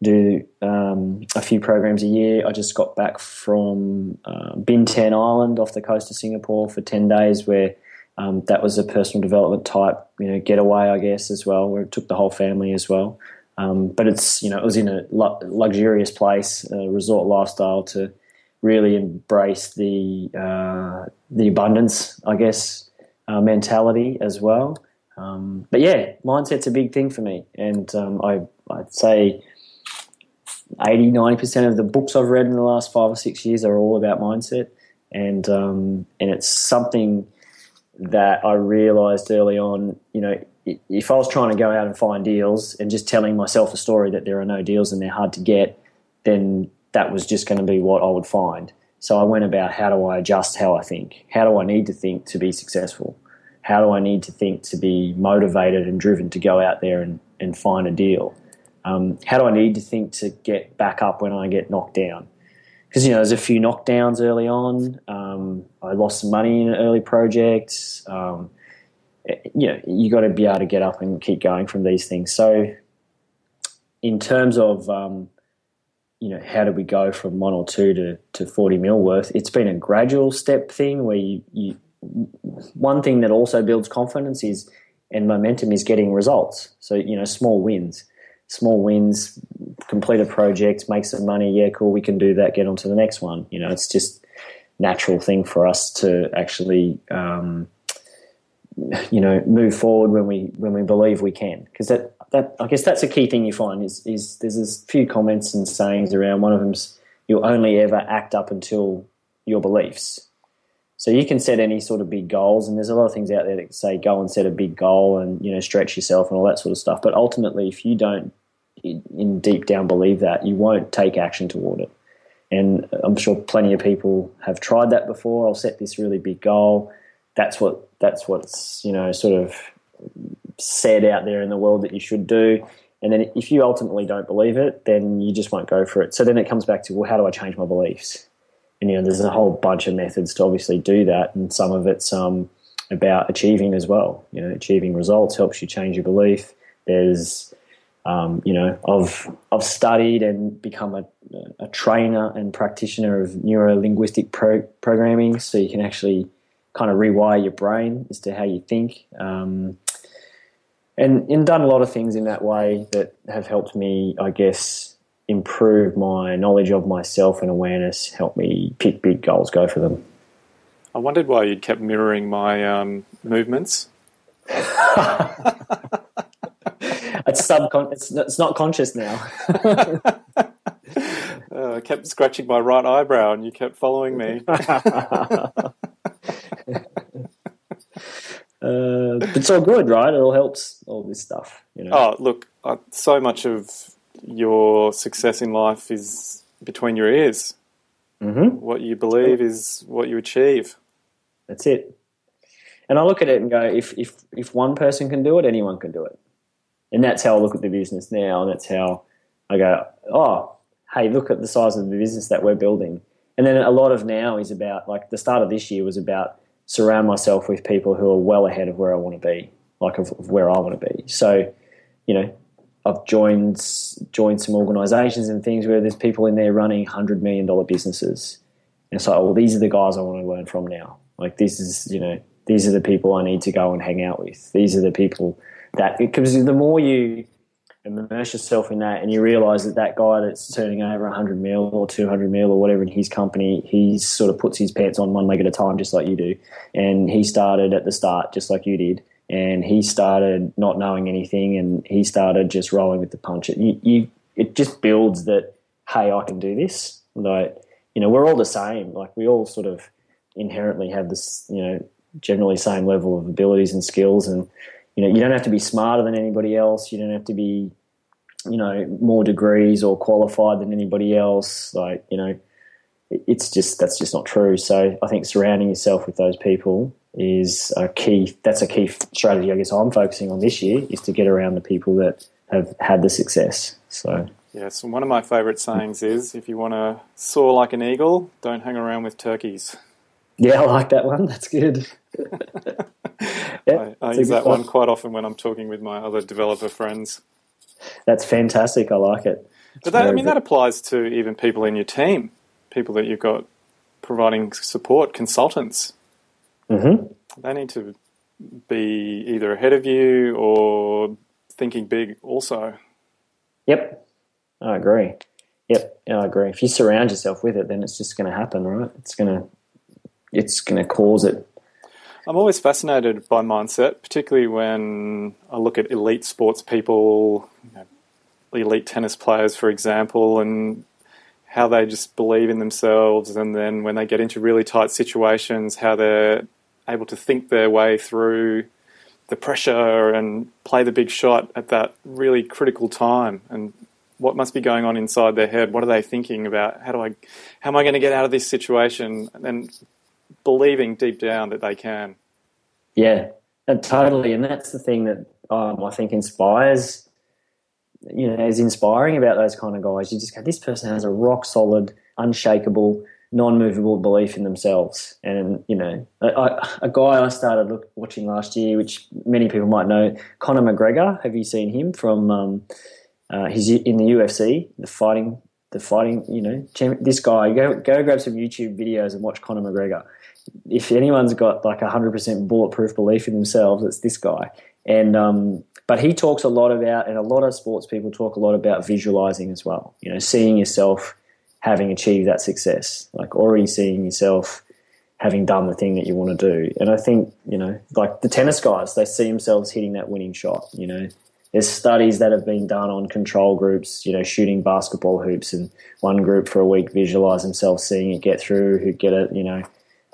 do um, a few programs a year. I just got back from uh, Bintan Island off the coast of Singapore for ten days where um, that was a personal development type, you know, getaway, I guess, as well, where it took the whole family as well. Um, but it's, you know, it was in a luxurious place, a resort lifestyle to really embrace the uh, the abundance, I guess, uh, mentality as well. Um, but yeah, mindset's a big thing for me, and um, I I'd say 80 90 percent of the books I've read in the last five or six years are all about mindset, and um, and it's something that I realized early on, you know, if I was trying to go out and find deals and just telling myself a story that there are no deals and they're hard to get, then that was just going to be what I would find. So I went about how do I adjust how I think? How do I need to think to be successful? How do I need to think to be motivated and driven to go out there and, and find a deal? Um, how do I need to think to get back up when I get knocked down? because you know there's a few knockdowns early on. Um, I lost some money in an early project. Um, you know, you got to be able to get up and keep going from these things. So, in terms of um, you know, how do we go from one or two to, to 40 mil worth? It's been a gradual step thing where you, you one thing that also builds confidence is and momentum is getting results. So, you know, small wins small wins, complete a project, make some money. Yeah, cool. We can do that. Get on to the next one. You know, it's just natural thing for us to actually, um, you know, move forward when we when we believe we can. Because that that I guess that's a key thing you find is is there's a few comments and sayings around. One of them's you'll only ever act up until your beliefs. So you can set any sort of big goals, and there's a lot of things out there that say go and set a big goal and you know stretch yourself and all that sort of stuff. But ultimately, if you don't in deep down believe that, you won't take action toward it. And I'm sure plenty of people have tried that before. I'll set this really big goal. That's what that's what's you know sort of said out there in the world that you should do. And then if you ultimately don't believe it, then you just won't go for it. So then it comes back to well, how do I change my beliefs? And you know there's a whole bunch of methods to obviously do that, and some of it's um, about achieving as well. You know, achieving results helps you change your belief. There's um, you know, I've I've studied and become a, a trainer and practitioner of neuro linguistic pro- programming, so you can actually kind of rewire your brain as to how you think. Um, and, and done a lot of things in that way that have helped me, I guess, improve my knowledge of myself and awareness, help me pick big goals, go for them. I wondered why you'd kept mirroring my um, movements. it's subcon. It's, it's not conscious now. uh, I kept scratching my right eyebrow, and you kept following me. Uh, it's all good, right? It all helps. All this stuff, you know. Oh, look! So much of your success in life is between your ears. Mm-hmm. What you believe is what you achieve. That's it. And I look at it and go, if if if one person can do it, anyone can do it. And that's how I look at the business now. And that's how I go, oh, hey, look at the size of the business that we're building. And then a lot of now is about like the start of this year was about surround myself with people who are well ahead of where I want to be, like of, of where I want to be. So, you know, I've joined joined some organisations and things where there's people in there running hundred million dollar businesses, and so well, these are the guys I want to learn from now. Like this is you know these are the people I need to go and hang out with. These are the people that because the more you immerse yourself in that and you realize that that guy that's turning over 100 mil or 200 mil or whatever in his company he sort of puts his pants on one leg at a time just like you do and he started at the start just like you did and he started not knowing anything and he started just rolling with the punch. It, you, you, it just builds that hey i can do this. Like you know we're all the same. Like we all sort of inherently have this you know generally same level of abilities and skills and you know you don't have to be smarter than anybody else. You don't have to be you know more degrees or qualified than anybody else. Like you know it's just that's just not true. So i think surrounding yourself with those people is a key that's a key strategy i guess i'm focusing on this year is to get around the people that have had the success so yes one of my favorite sayings is if you want to soar like an eagle don't hang around with turkeys yeah i like that one that's good yeah, I, I use that one quite often when I'm talking with my other developer friends. That's fantastic. I like it. It's but that, I mean, good. that applies to even people in your team, people that you've got providing support, consultants. Mm-hmm. They need to be either ahead of you or thinking big also. Yep, I agree. Yep, I agree. If you surround yourself with it, then it's just going to happen, right? It's going to, it's going to cause it I'm always fascinated by mindset, particularly when I look at elite sports people, you know, elite tennis players, for example, and how they just believe in themselves. And then when they get into really tight situations, how they're able to think their way through the pressure and play the big shot at that really critical time. And what must be going on inside their head? What are they thinking about? How do I, how am I going to get out of this situation? And believing deep down that they can. Yeah, totally. And that's the thing that um, I think inspires, you know, is inspiring about those kind of guys. You just go, this person has a rock solid, unshakable, non movable belief in themselves. And, you know, a, a guy I started look, watching last year, which many people might know, Conor McGregor. Have you seen him from, um, uh, he's in the UFC, the fighting the fighting, you know, this guy, go go grab some YouTube videos and watch Conor McGregor if anyone's got like a hundred percent bulletproof belief in themselves, it's this guy. And um, but he talks a lot about, and a lot of sports people talk a lot about visualizing as well. You know, seeing yourself having achieved that success, like already seeing yourself having done the thing that you want to do. And I think you know, like the tennis guys, they see themselves hitting that winning shot. You know, there's studies that have been done on control groups, you know, shooting basketball hoops, and one group for a week visualize themselves seeing it get through, who get it, you know,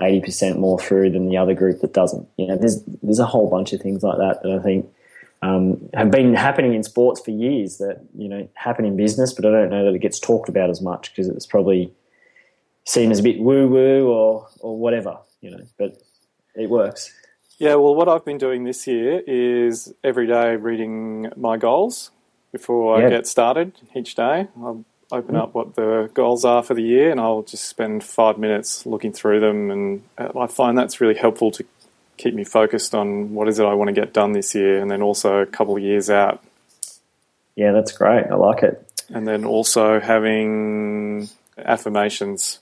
eighty percent more through than the other group that doesn't. You know, there's there's a whole bunch of things like that that I think um, have been happening in sports for years. That you know happen in business, but I don't know that it gets talked about as much because it's probably seen as a bit woo woo or or whatever. You know, but it works. Yeah, well, what I've been doing this year is every day reading my goals before I get started each day. I'll open up what the goals are for the year, and I'll just spend five minutes looking through them. And I find that's really helpful to keep me focused on what is it I want to get done this year, and then also a couple of years out. Yeah, that's great. I like it. And then also having affirmations.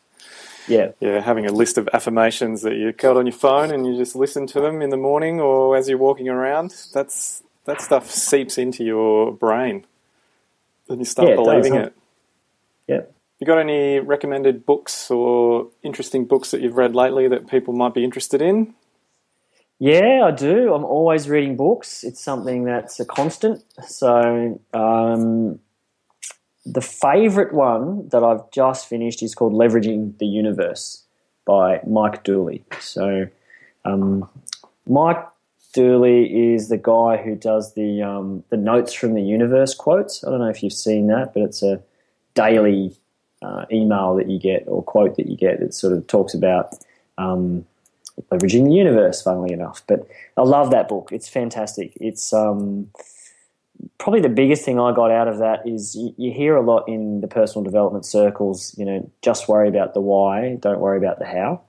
Yeah. Yeah, having a list of affirmations that you got on your phone and you just listen to them in the morning or as you're walking around. That's that stuff seeps into your brain. And you start Yeah, believing it. Yeah. You got any recommended books or interesting books that you've read lately that people might be interested in? Yeah, I do. I'm always reading books. It's something that's a constant. So, um, the favorite one that I've just finished is called Leveraging the Universe by Mike Dooley. So, um, Mike Dooley is the guy who does the um, the notes from the universe quotes. I don't know if you've seen that, but it's a daily uh, email that you get or quote that you get that sort of talks about um, leveraging the universe. Funnily enough, but I love that book. It's fantastic. It's um, probably the biggest thing I got out of that is you, you hear a lot in the personal development circles. You know, just worry about the why, don't worry about the how.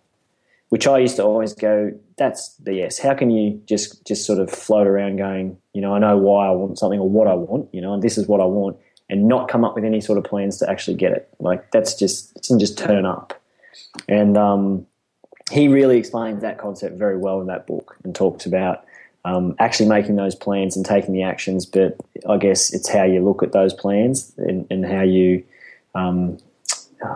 Which I used to always go, that's BS. How can you just just sort of float around going, you know, I know why I want something or what I want, you know, and this is what I want, and not come up with any sort of plans to actually get it. Like that's just it just turn up. And um, he really explains that concept very well in that book and talks about um, actually making those plans and taking the actions. But I guess it's how you look at those plans and, and how you, um,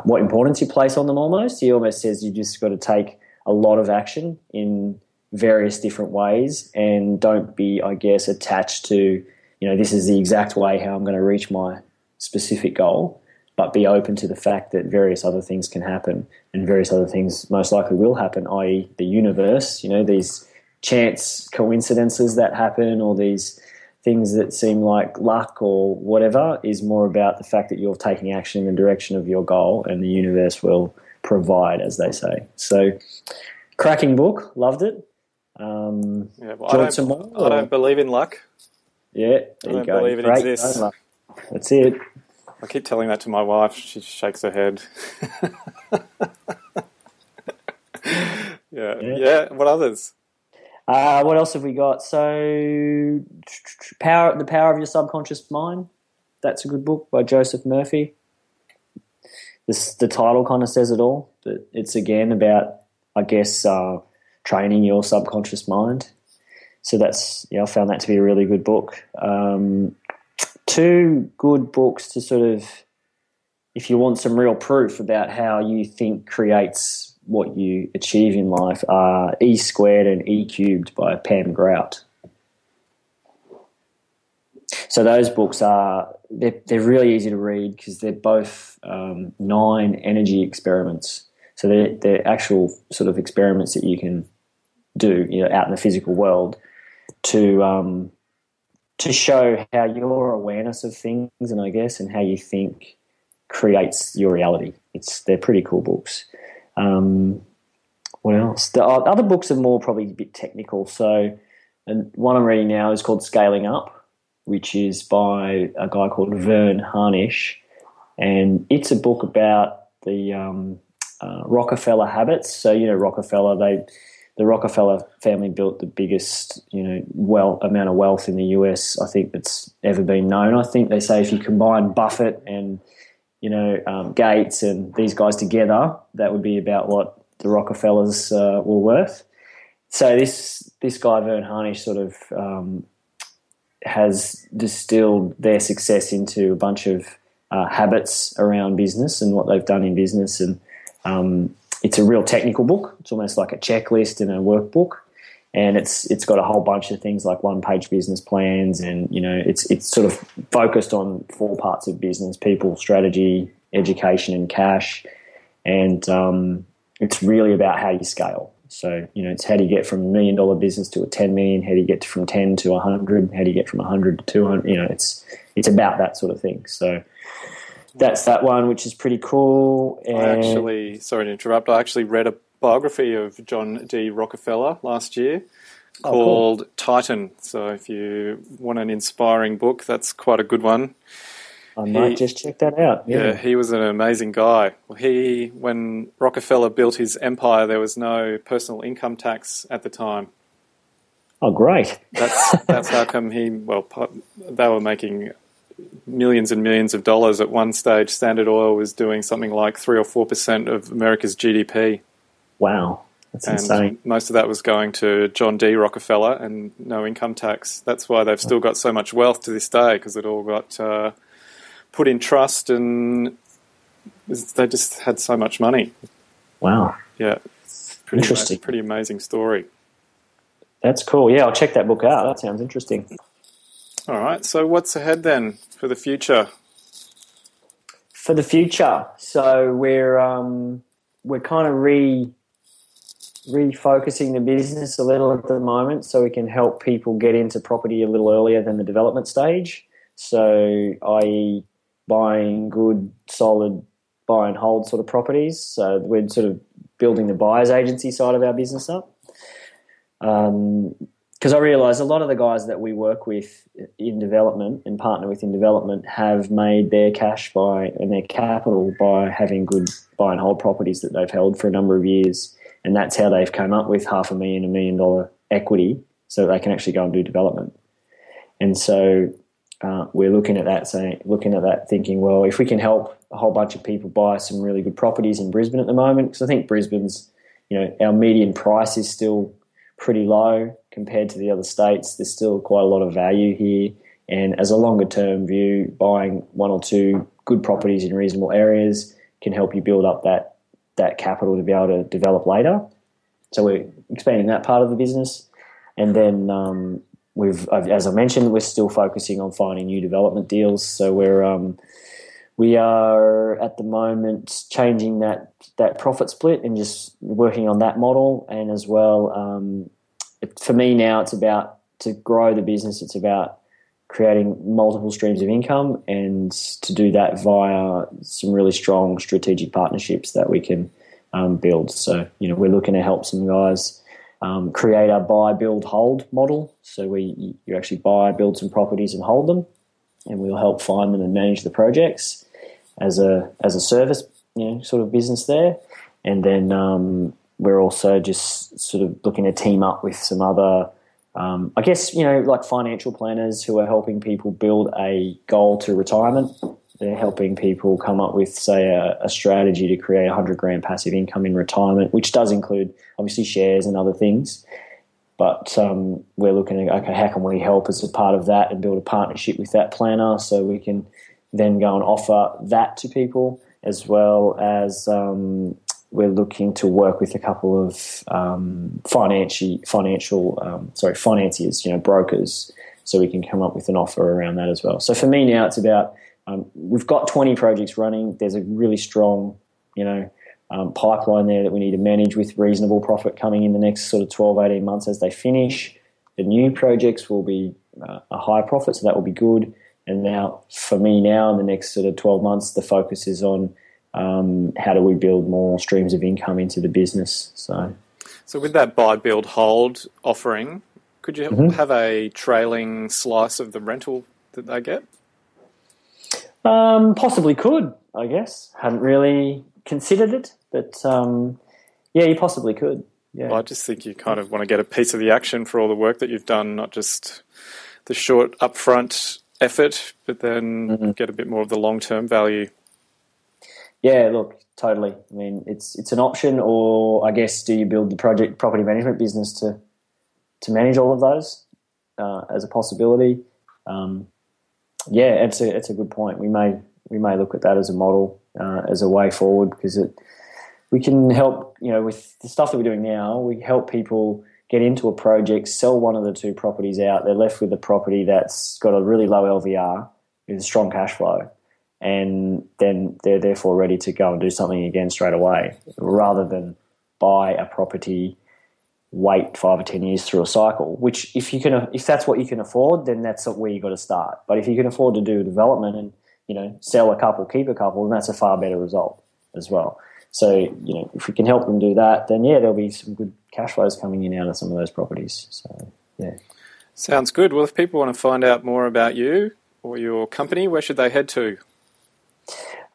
what importance you place on them almost. He almost says you just got to take a lot of action in various different ways and don't be, I guess, attached to, you know, this is the exact way how I'm going to reach my specific goal but be open to the fact that various other things can happen and various other things most likely will happen, i.e., the universe, you know, these chance coincidences that happen or these things that seem like luck or whatever is more about the fact that you're taking action in the direction of your goal and the universe will provide, as they say. So, cracking book, loved it. Um, Yeah, well, I, don't, some more, I don't believe in luck. yeah, there I you don't go. believe it Great, exists. That's it. I keep telling that to my wife. She just shakes her head. yeah. Yeah. yeah. What others? Uh, what else have we got? So, power, the power of your subconscious mind. That's a good book by Joseph Murphy. This the title kind of says it all, but it's again about, I guess, uh, training your subconscious mind. So that's yeah, I found that to be a really good book. Um, two good books to sort of, if you want some real proof about how you think creates what you achieve in life are E squared and E cubed by Pam Grout. So those books are they're, they're really easy to read because they're both um, nine energy experiments. So they're, they're actual sort of experiments that you can do you know, out in the physical world to um, to show how your awareness of things and I guess and how you think creates your reality. It's they're pretty cool books. Um, what else? The other books are more probably a bit technical. So, and one I'm reading now is called Scaling Up, which is by a guy called Verne Harnish, and it's a book about the um, uh, Rockefeller habits. So you know Rockefeller, they the Rockefeller family built the biggest you know well amount of wealth in the US I think that's ever been known. I think they say if you combine Buffett and you know um, Gates and these guys together, that would be about what the Rockefellers uh, were worth. So this this guy Verne Harnish sort of um, has distilled their success into a bunch of uh, habits around business and what they've done in business, and um, it's a real technical book. It's almost like a checklist and a workbook, and it's it's got a whole bunch of things like one page business plans, and you know it's it's sort of focused on four parts of business: people, strategy, education, and cash, and um, it's really about how you scale. So, you know, it's how do you get from a million dollar business to a 10 million? How do you get from 10 to 100? How do you get from 100 to 200? You know, it's, it's about that sort of thing. So that's that one, which is pretty cool. I actually, sorry to interrupt, I actually read a biography of John D. Rockefeller last year Oh, cool. called Titan. So if you want an inspiring book, that's quite a good one. I might he- just check that out. Yeah, Yeah. he was an amazing guy. He, when Rockefeller built his empire, there was no personal income tax at the time. Oh, great. That's that's how come he. Well, they were making millions and millions of dollars. At one stage, Standard Oil was doing something like three or four percent of America's GDP. Wow, that's and insane. Most of that was going to John D. Rockefeller and no income tax. That's why they've still got so much wealth to this day because it all got uh, put in trust and they just had so much money. Wow. Yeah. Pretty Interesting. Ama- pretty amazing story. That's cool. Yeah, I'll check that book out. That sounds interesting. All right. So, what's ahead then for the future? For the future, so we're um, we're kind of re refocusing the business a little at the moment, so we can help people get into property a little earlier than the development stage. So, i.e., buying good, solid buy and hold sort of properties. So we're sort of building the buyer's agency side of our business up. Because I realise a lot of the guys that we work with in development and partner with in development have made their cash by and their capital by having good buy and hold properties that they've held for a number of years, and that's how they've come up with half a million, a million dollar equity, so they can actually go and do development. And so uh, we're looking at that, saying, looking at that, thinking, well, if we can help a whole bunch of people buy some really good properties in Brisbane at the moment, because I think Brisbane's, you know, our median price is still pretty low compared to the other states. There's still quite a lot of value here, and as a longer term view, buying one or two good properties in reasonable areas can help you build up that that capital to be able to develop later. So we're expanding that part of the business, and then um, we've, as I mentioned, we're still focusing on finding new development deals. So we're um, we are at the moment changing that that profit split and just working on that model. And as well, um, for me now, it's about to grow the business. It's about creating multiple streams of income, and to do that via some really strong strategic partnerships that we can um, build. So you know, we're looking to help some guys um, create a buy, build, hold model. So we you actually buy, build some properties and hold them, and we'll help find them and manage the projects as a as a service, you know, sort of business there. And then um, we're also just sort of looking to team up with some other, um, I guess you know, like financial planners who are helping people build a goal to retirement. They're helping people come up with, say, a, a strategy to create a hundred grand passive income in retirement, which does include obviously shares and other things. But um, we're looking at okay, how can we help as a part of that and build a partnership with that planner so we can then go and offer that to people as well as um, we're looking to work with a couple of um, financial financial um, sorry financiers, you know, brokers, so we can come up with an offer around that as well. So for me now, it's about um, we've got 20 projects running. There's a really strong, you know, um, pipeline there that we need to manage with reasonable profit coming in the next sort of 12, 18 months as they finish. The new projects will be uh, a higher profit, so that will be good. And now, for me, now in the next sort of 12 months, the focus is on um, how do we build more streams of income into the business. So, so with that buy, build, hold offering, could you mm-hmm. have a trailing slice of the rental that they get? Um, possibly could, I guess. Hadn't really considered it, but um, yeah, you possibly could. Yeah. Well, I just think you kind of want to get a piece of the action for all the work that you've done, not just the short upfront effort, but then mm-hmm. get a bit more of the long term value. Yeah, look, totally. I mean, it's it's an option, or I guess, do you build the project property management business to to manage all of those uh, as a possibility? Um, yeah, it's a it's a good point. We may we may look at that as a model uh, as a way forward because it we can help you know with the stuff that we're doing now. We help people get into a project, sell one of the two properties out. They're left with a property that's got a really low LVR with a strong cash flow, and then they're therefore ready to go and do something again straight away, rather than buy a property wait five or ten years through a cycle. Which, if you can, if that's what you can afford, then that's where you got to start. But if you can afford to do development and you know sell a couple, keep a couple, then that's a far better result as well. So you know, if we can help them do that, then yeah, there'll be some good cash flows coming in out of some of those properties. So yeah, sounds good. Well, if people want to find out more about you or your company, where should they head to?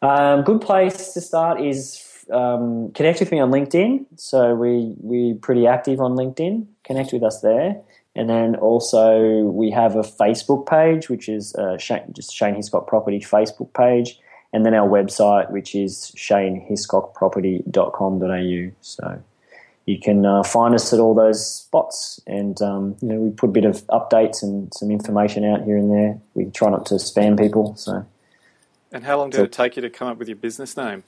Um, good place to start is um, connect with me on LinkedIn. So we we're pretty active on LinkedIn. Connect with us there. And then also we have a Facebook page, which is uh, Shane, just Shane Hiscock Property Facebook page, and then our website, which is shanehiscockproperty.com.au. So you can uh, find us at all those spots, and um, you know we put a bit of updates and some information out here and there. We try not to spam people. So. And how long did so, it take you to come up with your business name?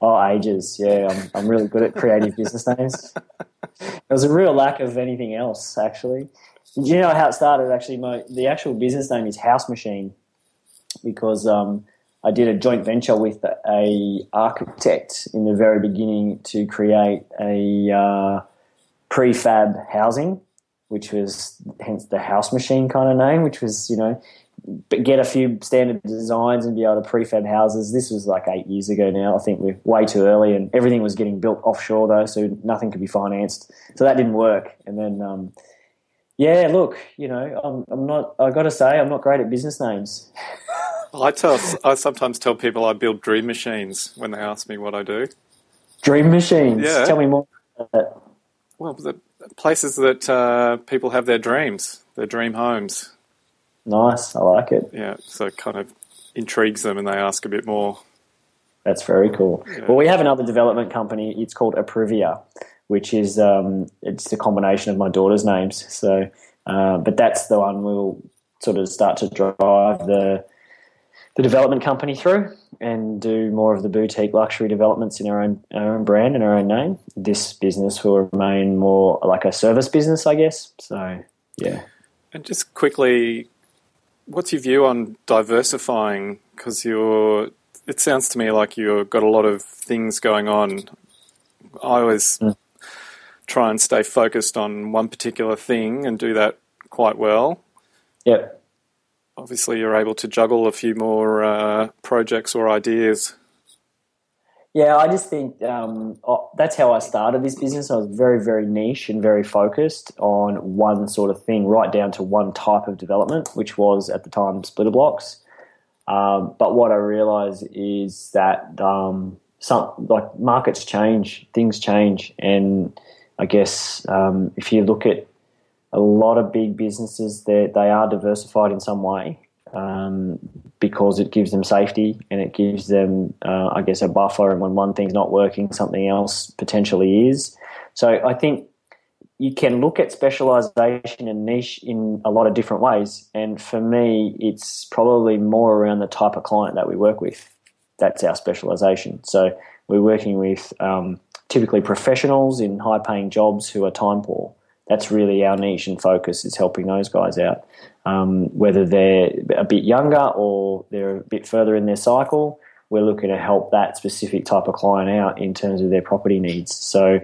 Oh, ages. Yeah, I'm, I'm really good at creative business names. There was a real lack of anything else, actually. Did you know how it started? Actually, my the actual business name is House Machine because um, I did a joint venture with a architect in the very beginning to create a uh, prefab housing, which was hence the House Machine kind of name, which was you know get a few standard designs and be able to prefab houses. This was like eight years ago now. I think we're way too early, and everything was getting built offshore though, so nothing could be financed. So that didn't work. And then, um, yeah, look, you know, I'm, I'm not. I got to say, I'm not great at business names. I tell. I sometimes tell people I build dream machines when they ask me what I do. Dream machines. Yeah. Tell me more. Well, the places that uh, people have their dreams, their dream homes. Nice, I like it. Yeah, so it kind of intrigues them and they ask a bit more. That's very cool. Yeah. Well, we have another development company. It's called Aprivia, which is um, it's a combination of my daughter's names. So, uh, but that's the one we'll sort of start to drive the the development company through and do more of the boutique luxury developments in our own our own brand and our own name. This business will remain more like a service business, I guess. So, yeah. And just quickly, what's your view on diversifying? Because you're, it sounds to me like you've got a lot of things going on. I always mm. try and stay focused on one particular thing and do that quite well. Yep. Obviously, you're able to juggle a few more uh, projects or ideas. Yeah, I just think um, that's how I started this business. I was very, very niche and very focused on one sort of thing, right down to one type of development, which was at the time splitter blocks. Um, but what I realize is that um, some like markets change, things change, and I guess um, if you look at a lot of big businesses, they are diversified in some way um, because it gives them safety and it gives them, uh, I guess, a buffer. And when one thing's not working, something else potentially is. So I think you can look at specialization and niche in a lot of different ways. And for me, it's probably more around the type of client that we work with. That's our specialization. So we're working with um, typically professionals in high paying jobs who are time poor. That's really our niche and focus is helping those guys out um, whether they're a bit younger or they're a bit further in their cycle. We're looking to help that specific type of client out in terms of their property needs. So,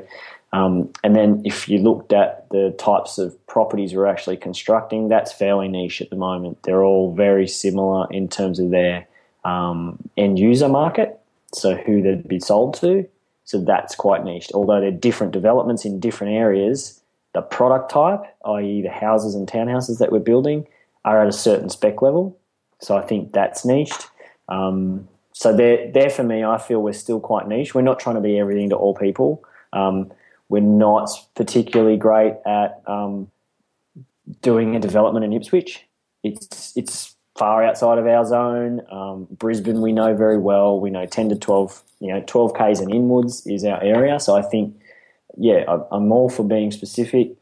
um, and then if you looked at the types of properties we're actually constructing, that's fairly niche at the moment. They're all very similar in terms of their um, end user market, so who they'd be sold to. So that's quite niche. Although they're different developments in different areas, the product type, i.e., the houses and townhouses that we're building, are at a certain spec level. So I think that's niched. Um, so there, there for me, I feel we're still quite niche. We're not trying to be everything to all people. Um, we're not particularly great at um, doing a development in Ipswich. It's it's far outside of our zone. Um, Brisbane, we know very well. We know ten to twelve, you know, twelve k's and inwards is our area. So I think yeah, I'm all for being specific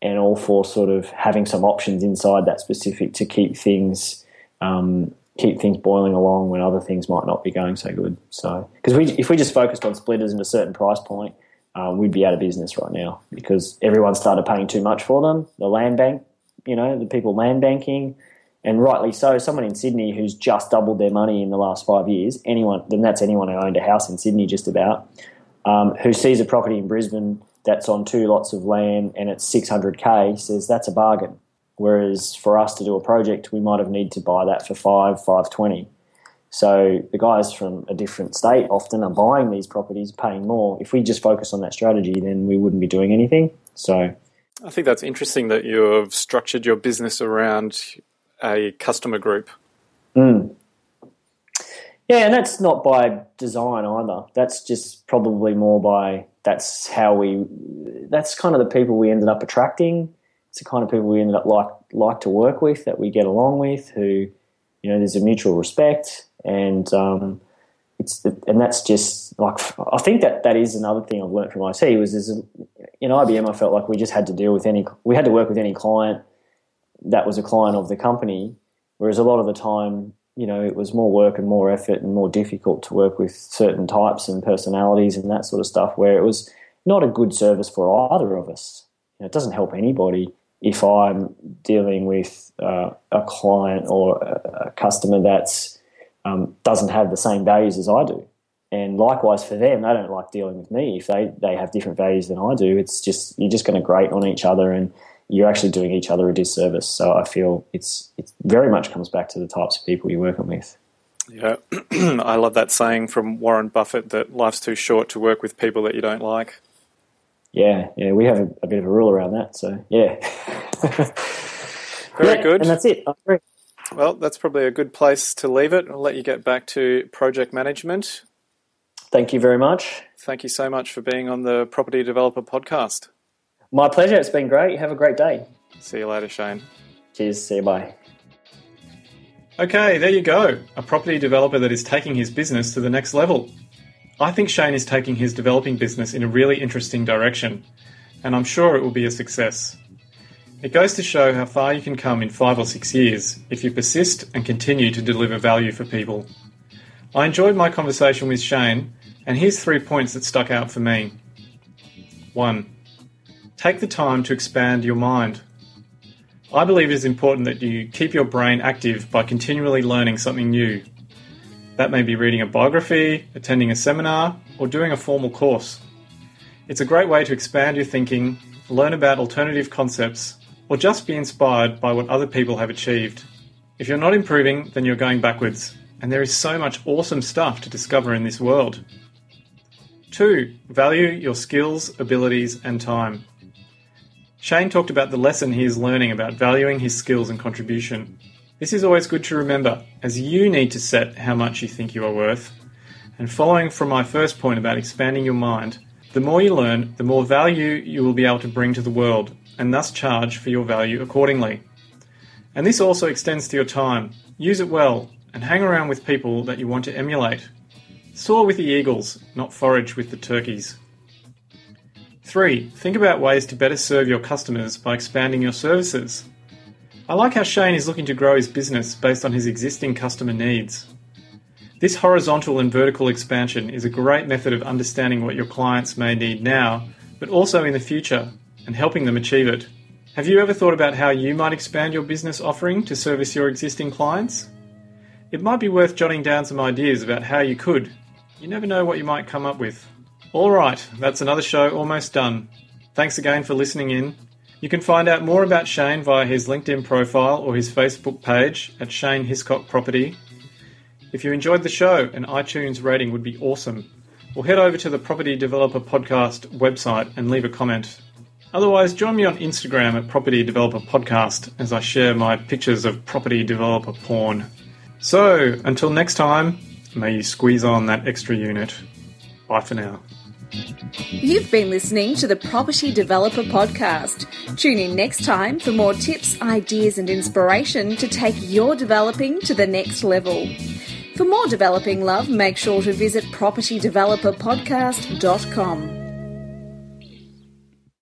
and all for sort of having some options inside that specific to keep things um, keep things boiling along when other things might not be going so good. So because we if we just focused on splitters at a certain price point, uh, we'd be out of business right now because everyone started paying too much for them. The land bank, you know, the people land banking. And rightly so, someone in Sydney who's just doubled their money in the last five years, anyone, then that's anyone who owned a house in Sydney just about, um, who sees a property in Brisbane that's on two lots of land and it's 600k says that's a bargain. Whereas for us to do a project, we might have need to buy that for five, 520. So the guys from a different state often are buying these properties, paying more. If we just focus on that strategy, then we wouldn't be doing anything. So I think that's interesting that you've structured your business around a customer group. Mm. Yeah, and that's not by design either. That's just probably more by that's how we that's kind of the people we ended up attracting. It's the kind of people we ended up like like to work with, that we get along with, who you know there's a mutual respect, and um, it's the, and that's just like I think that that is another thing I've learned from IC was is in IBM I felt like we just had to deal with any we had to work with any client that was a client of the company, whereas a lot of the time you know, it was more work and more effort and more difficult to work with certain types and personalities and that sort of stuff, where it was not a good service for either of us. You know, it doesn't help anybody if I'm dealing with uh, a client or a, customer that's um, doesn't have the same values as I do. And likewise for them, they don't like dealing with me if they, they have different values than I do. It's just you're just going to grate on each other and you're actually doing each other a disservice. So I feel it's it very much comes back to the types of people you're working with. Yeah, I love that saying from Warren Buffett that life's too short to work with people that you don't like. Yeah, yeah, we have a, a bit of a rule around that. So yeah, very yeah, good. And that's it. Well, that's probably a good place to leave it. I'll let you get back to project management. Thank you very much. Thank you so much for being on the Property Developer Podcast. My pleasure. It's been great. Have a great day. See you later, Shane. Cheers. See you. Bye. Okay, there you go. A property developer that is taking his business to the next level. I think Shane is taking his developing business in a really interesting direction, and I'm sure it will be a success. It goes to show how far you can come in five or six years if you persist and continue to deliver value for people. I enjoyed my conversation with Shane, and here's three points that stuck out for me. 1. Take the time to expand your mind. I believe it is important that you keep your brain active by continually learning something new. That may be reading a biography, attending a seminar, or doing a formal course. It's a great way to expand your thinking, learn about alternative concepts, or just be inspired by what other people have achieved. If you're not improving, then you're going backwards, and there is so much awesome stuff to discover in this world. 2. Value your skills, abilities, and time. Shane talked about the lesson he is learning about valuing his skills and contribution. This is always good to remember, as you need to set how much you think you are worth. And following from my first point about expanding your mind, the more you learn, the more value you will be able to bring to the world, and thus charge for your value accordingly. And this also extends to your time. Use it well, and hang around with people that you want to emulate. Soar with the eagles, not forage with the turkeys. 3. Think about ways to better serve your customers by expanding your services. I like how Shane is looking to grow his business based on his existing customer needs. This horizontal and vertical expansion is a great method of understanding what your clients may need now, but also in the future, and helping them achieve it. Have you ever thought about how you might expand your business offering to service your existing clients? It might be worth jotting down some ideas about how you could. You never know what you might come up with. All right, that's another show almost done. Thanks again for listening in. You can find out more about Shane via his LinkedIn profile or his Facebook page at Shane Hiscock Property. If you enjoyed the show, an iTunes rating would be awesome. Or head over to the Property Developer Podcast website and leave a comment. Otherwise, join me on Instagram at Property Developer Podcast as I share my pictures of property developer porn. So, until next time, may you squeeze on that extra unit. Bye for now. You've been listening to the Property Developer Podcast. Tune in next time for more tips, ideas, and inspiration to take your developing to the next level. For more developing love, make sure to visit propertydeveloperpodcast.com.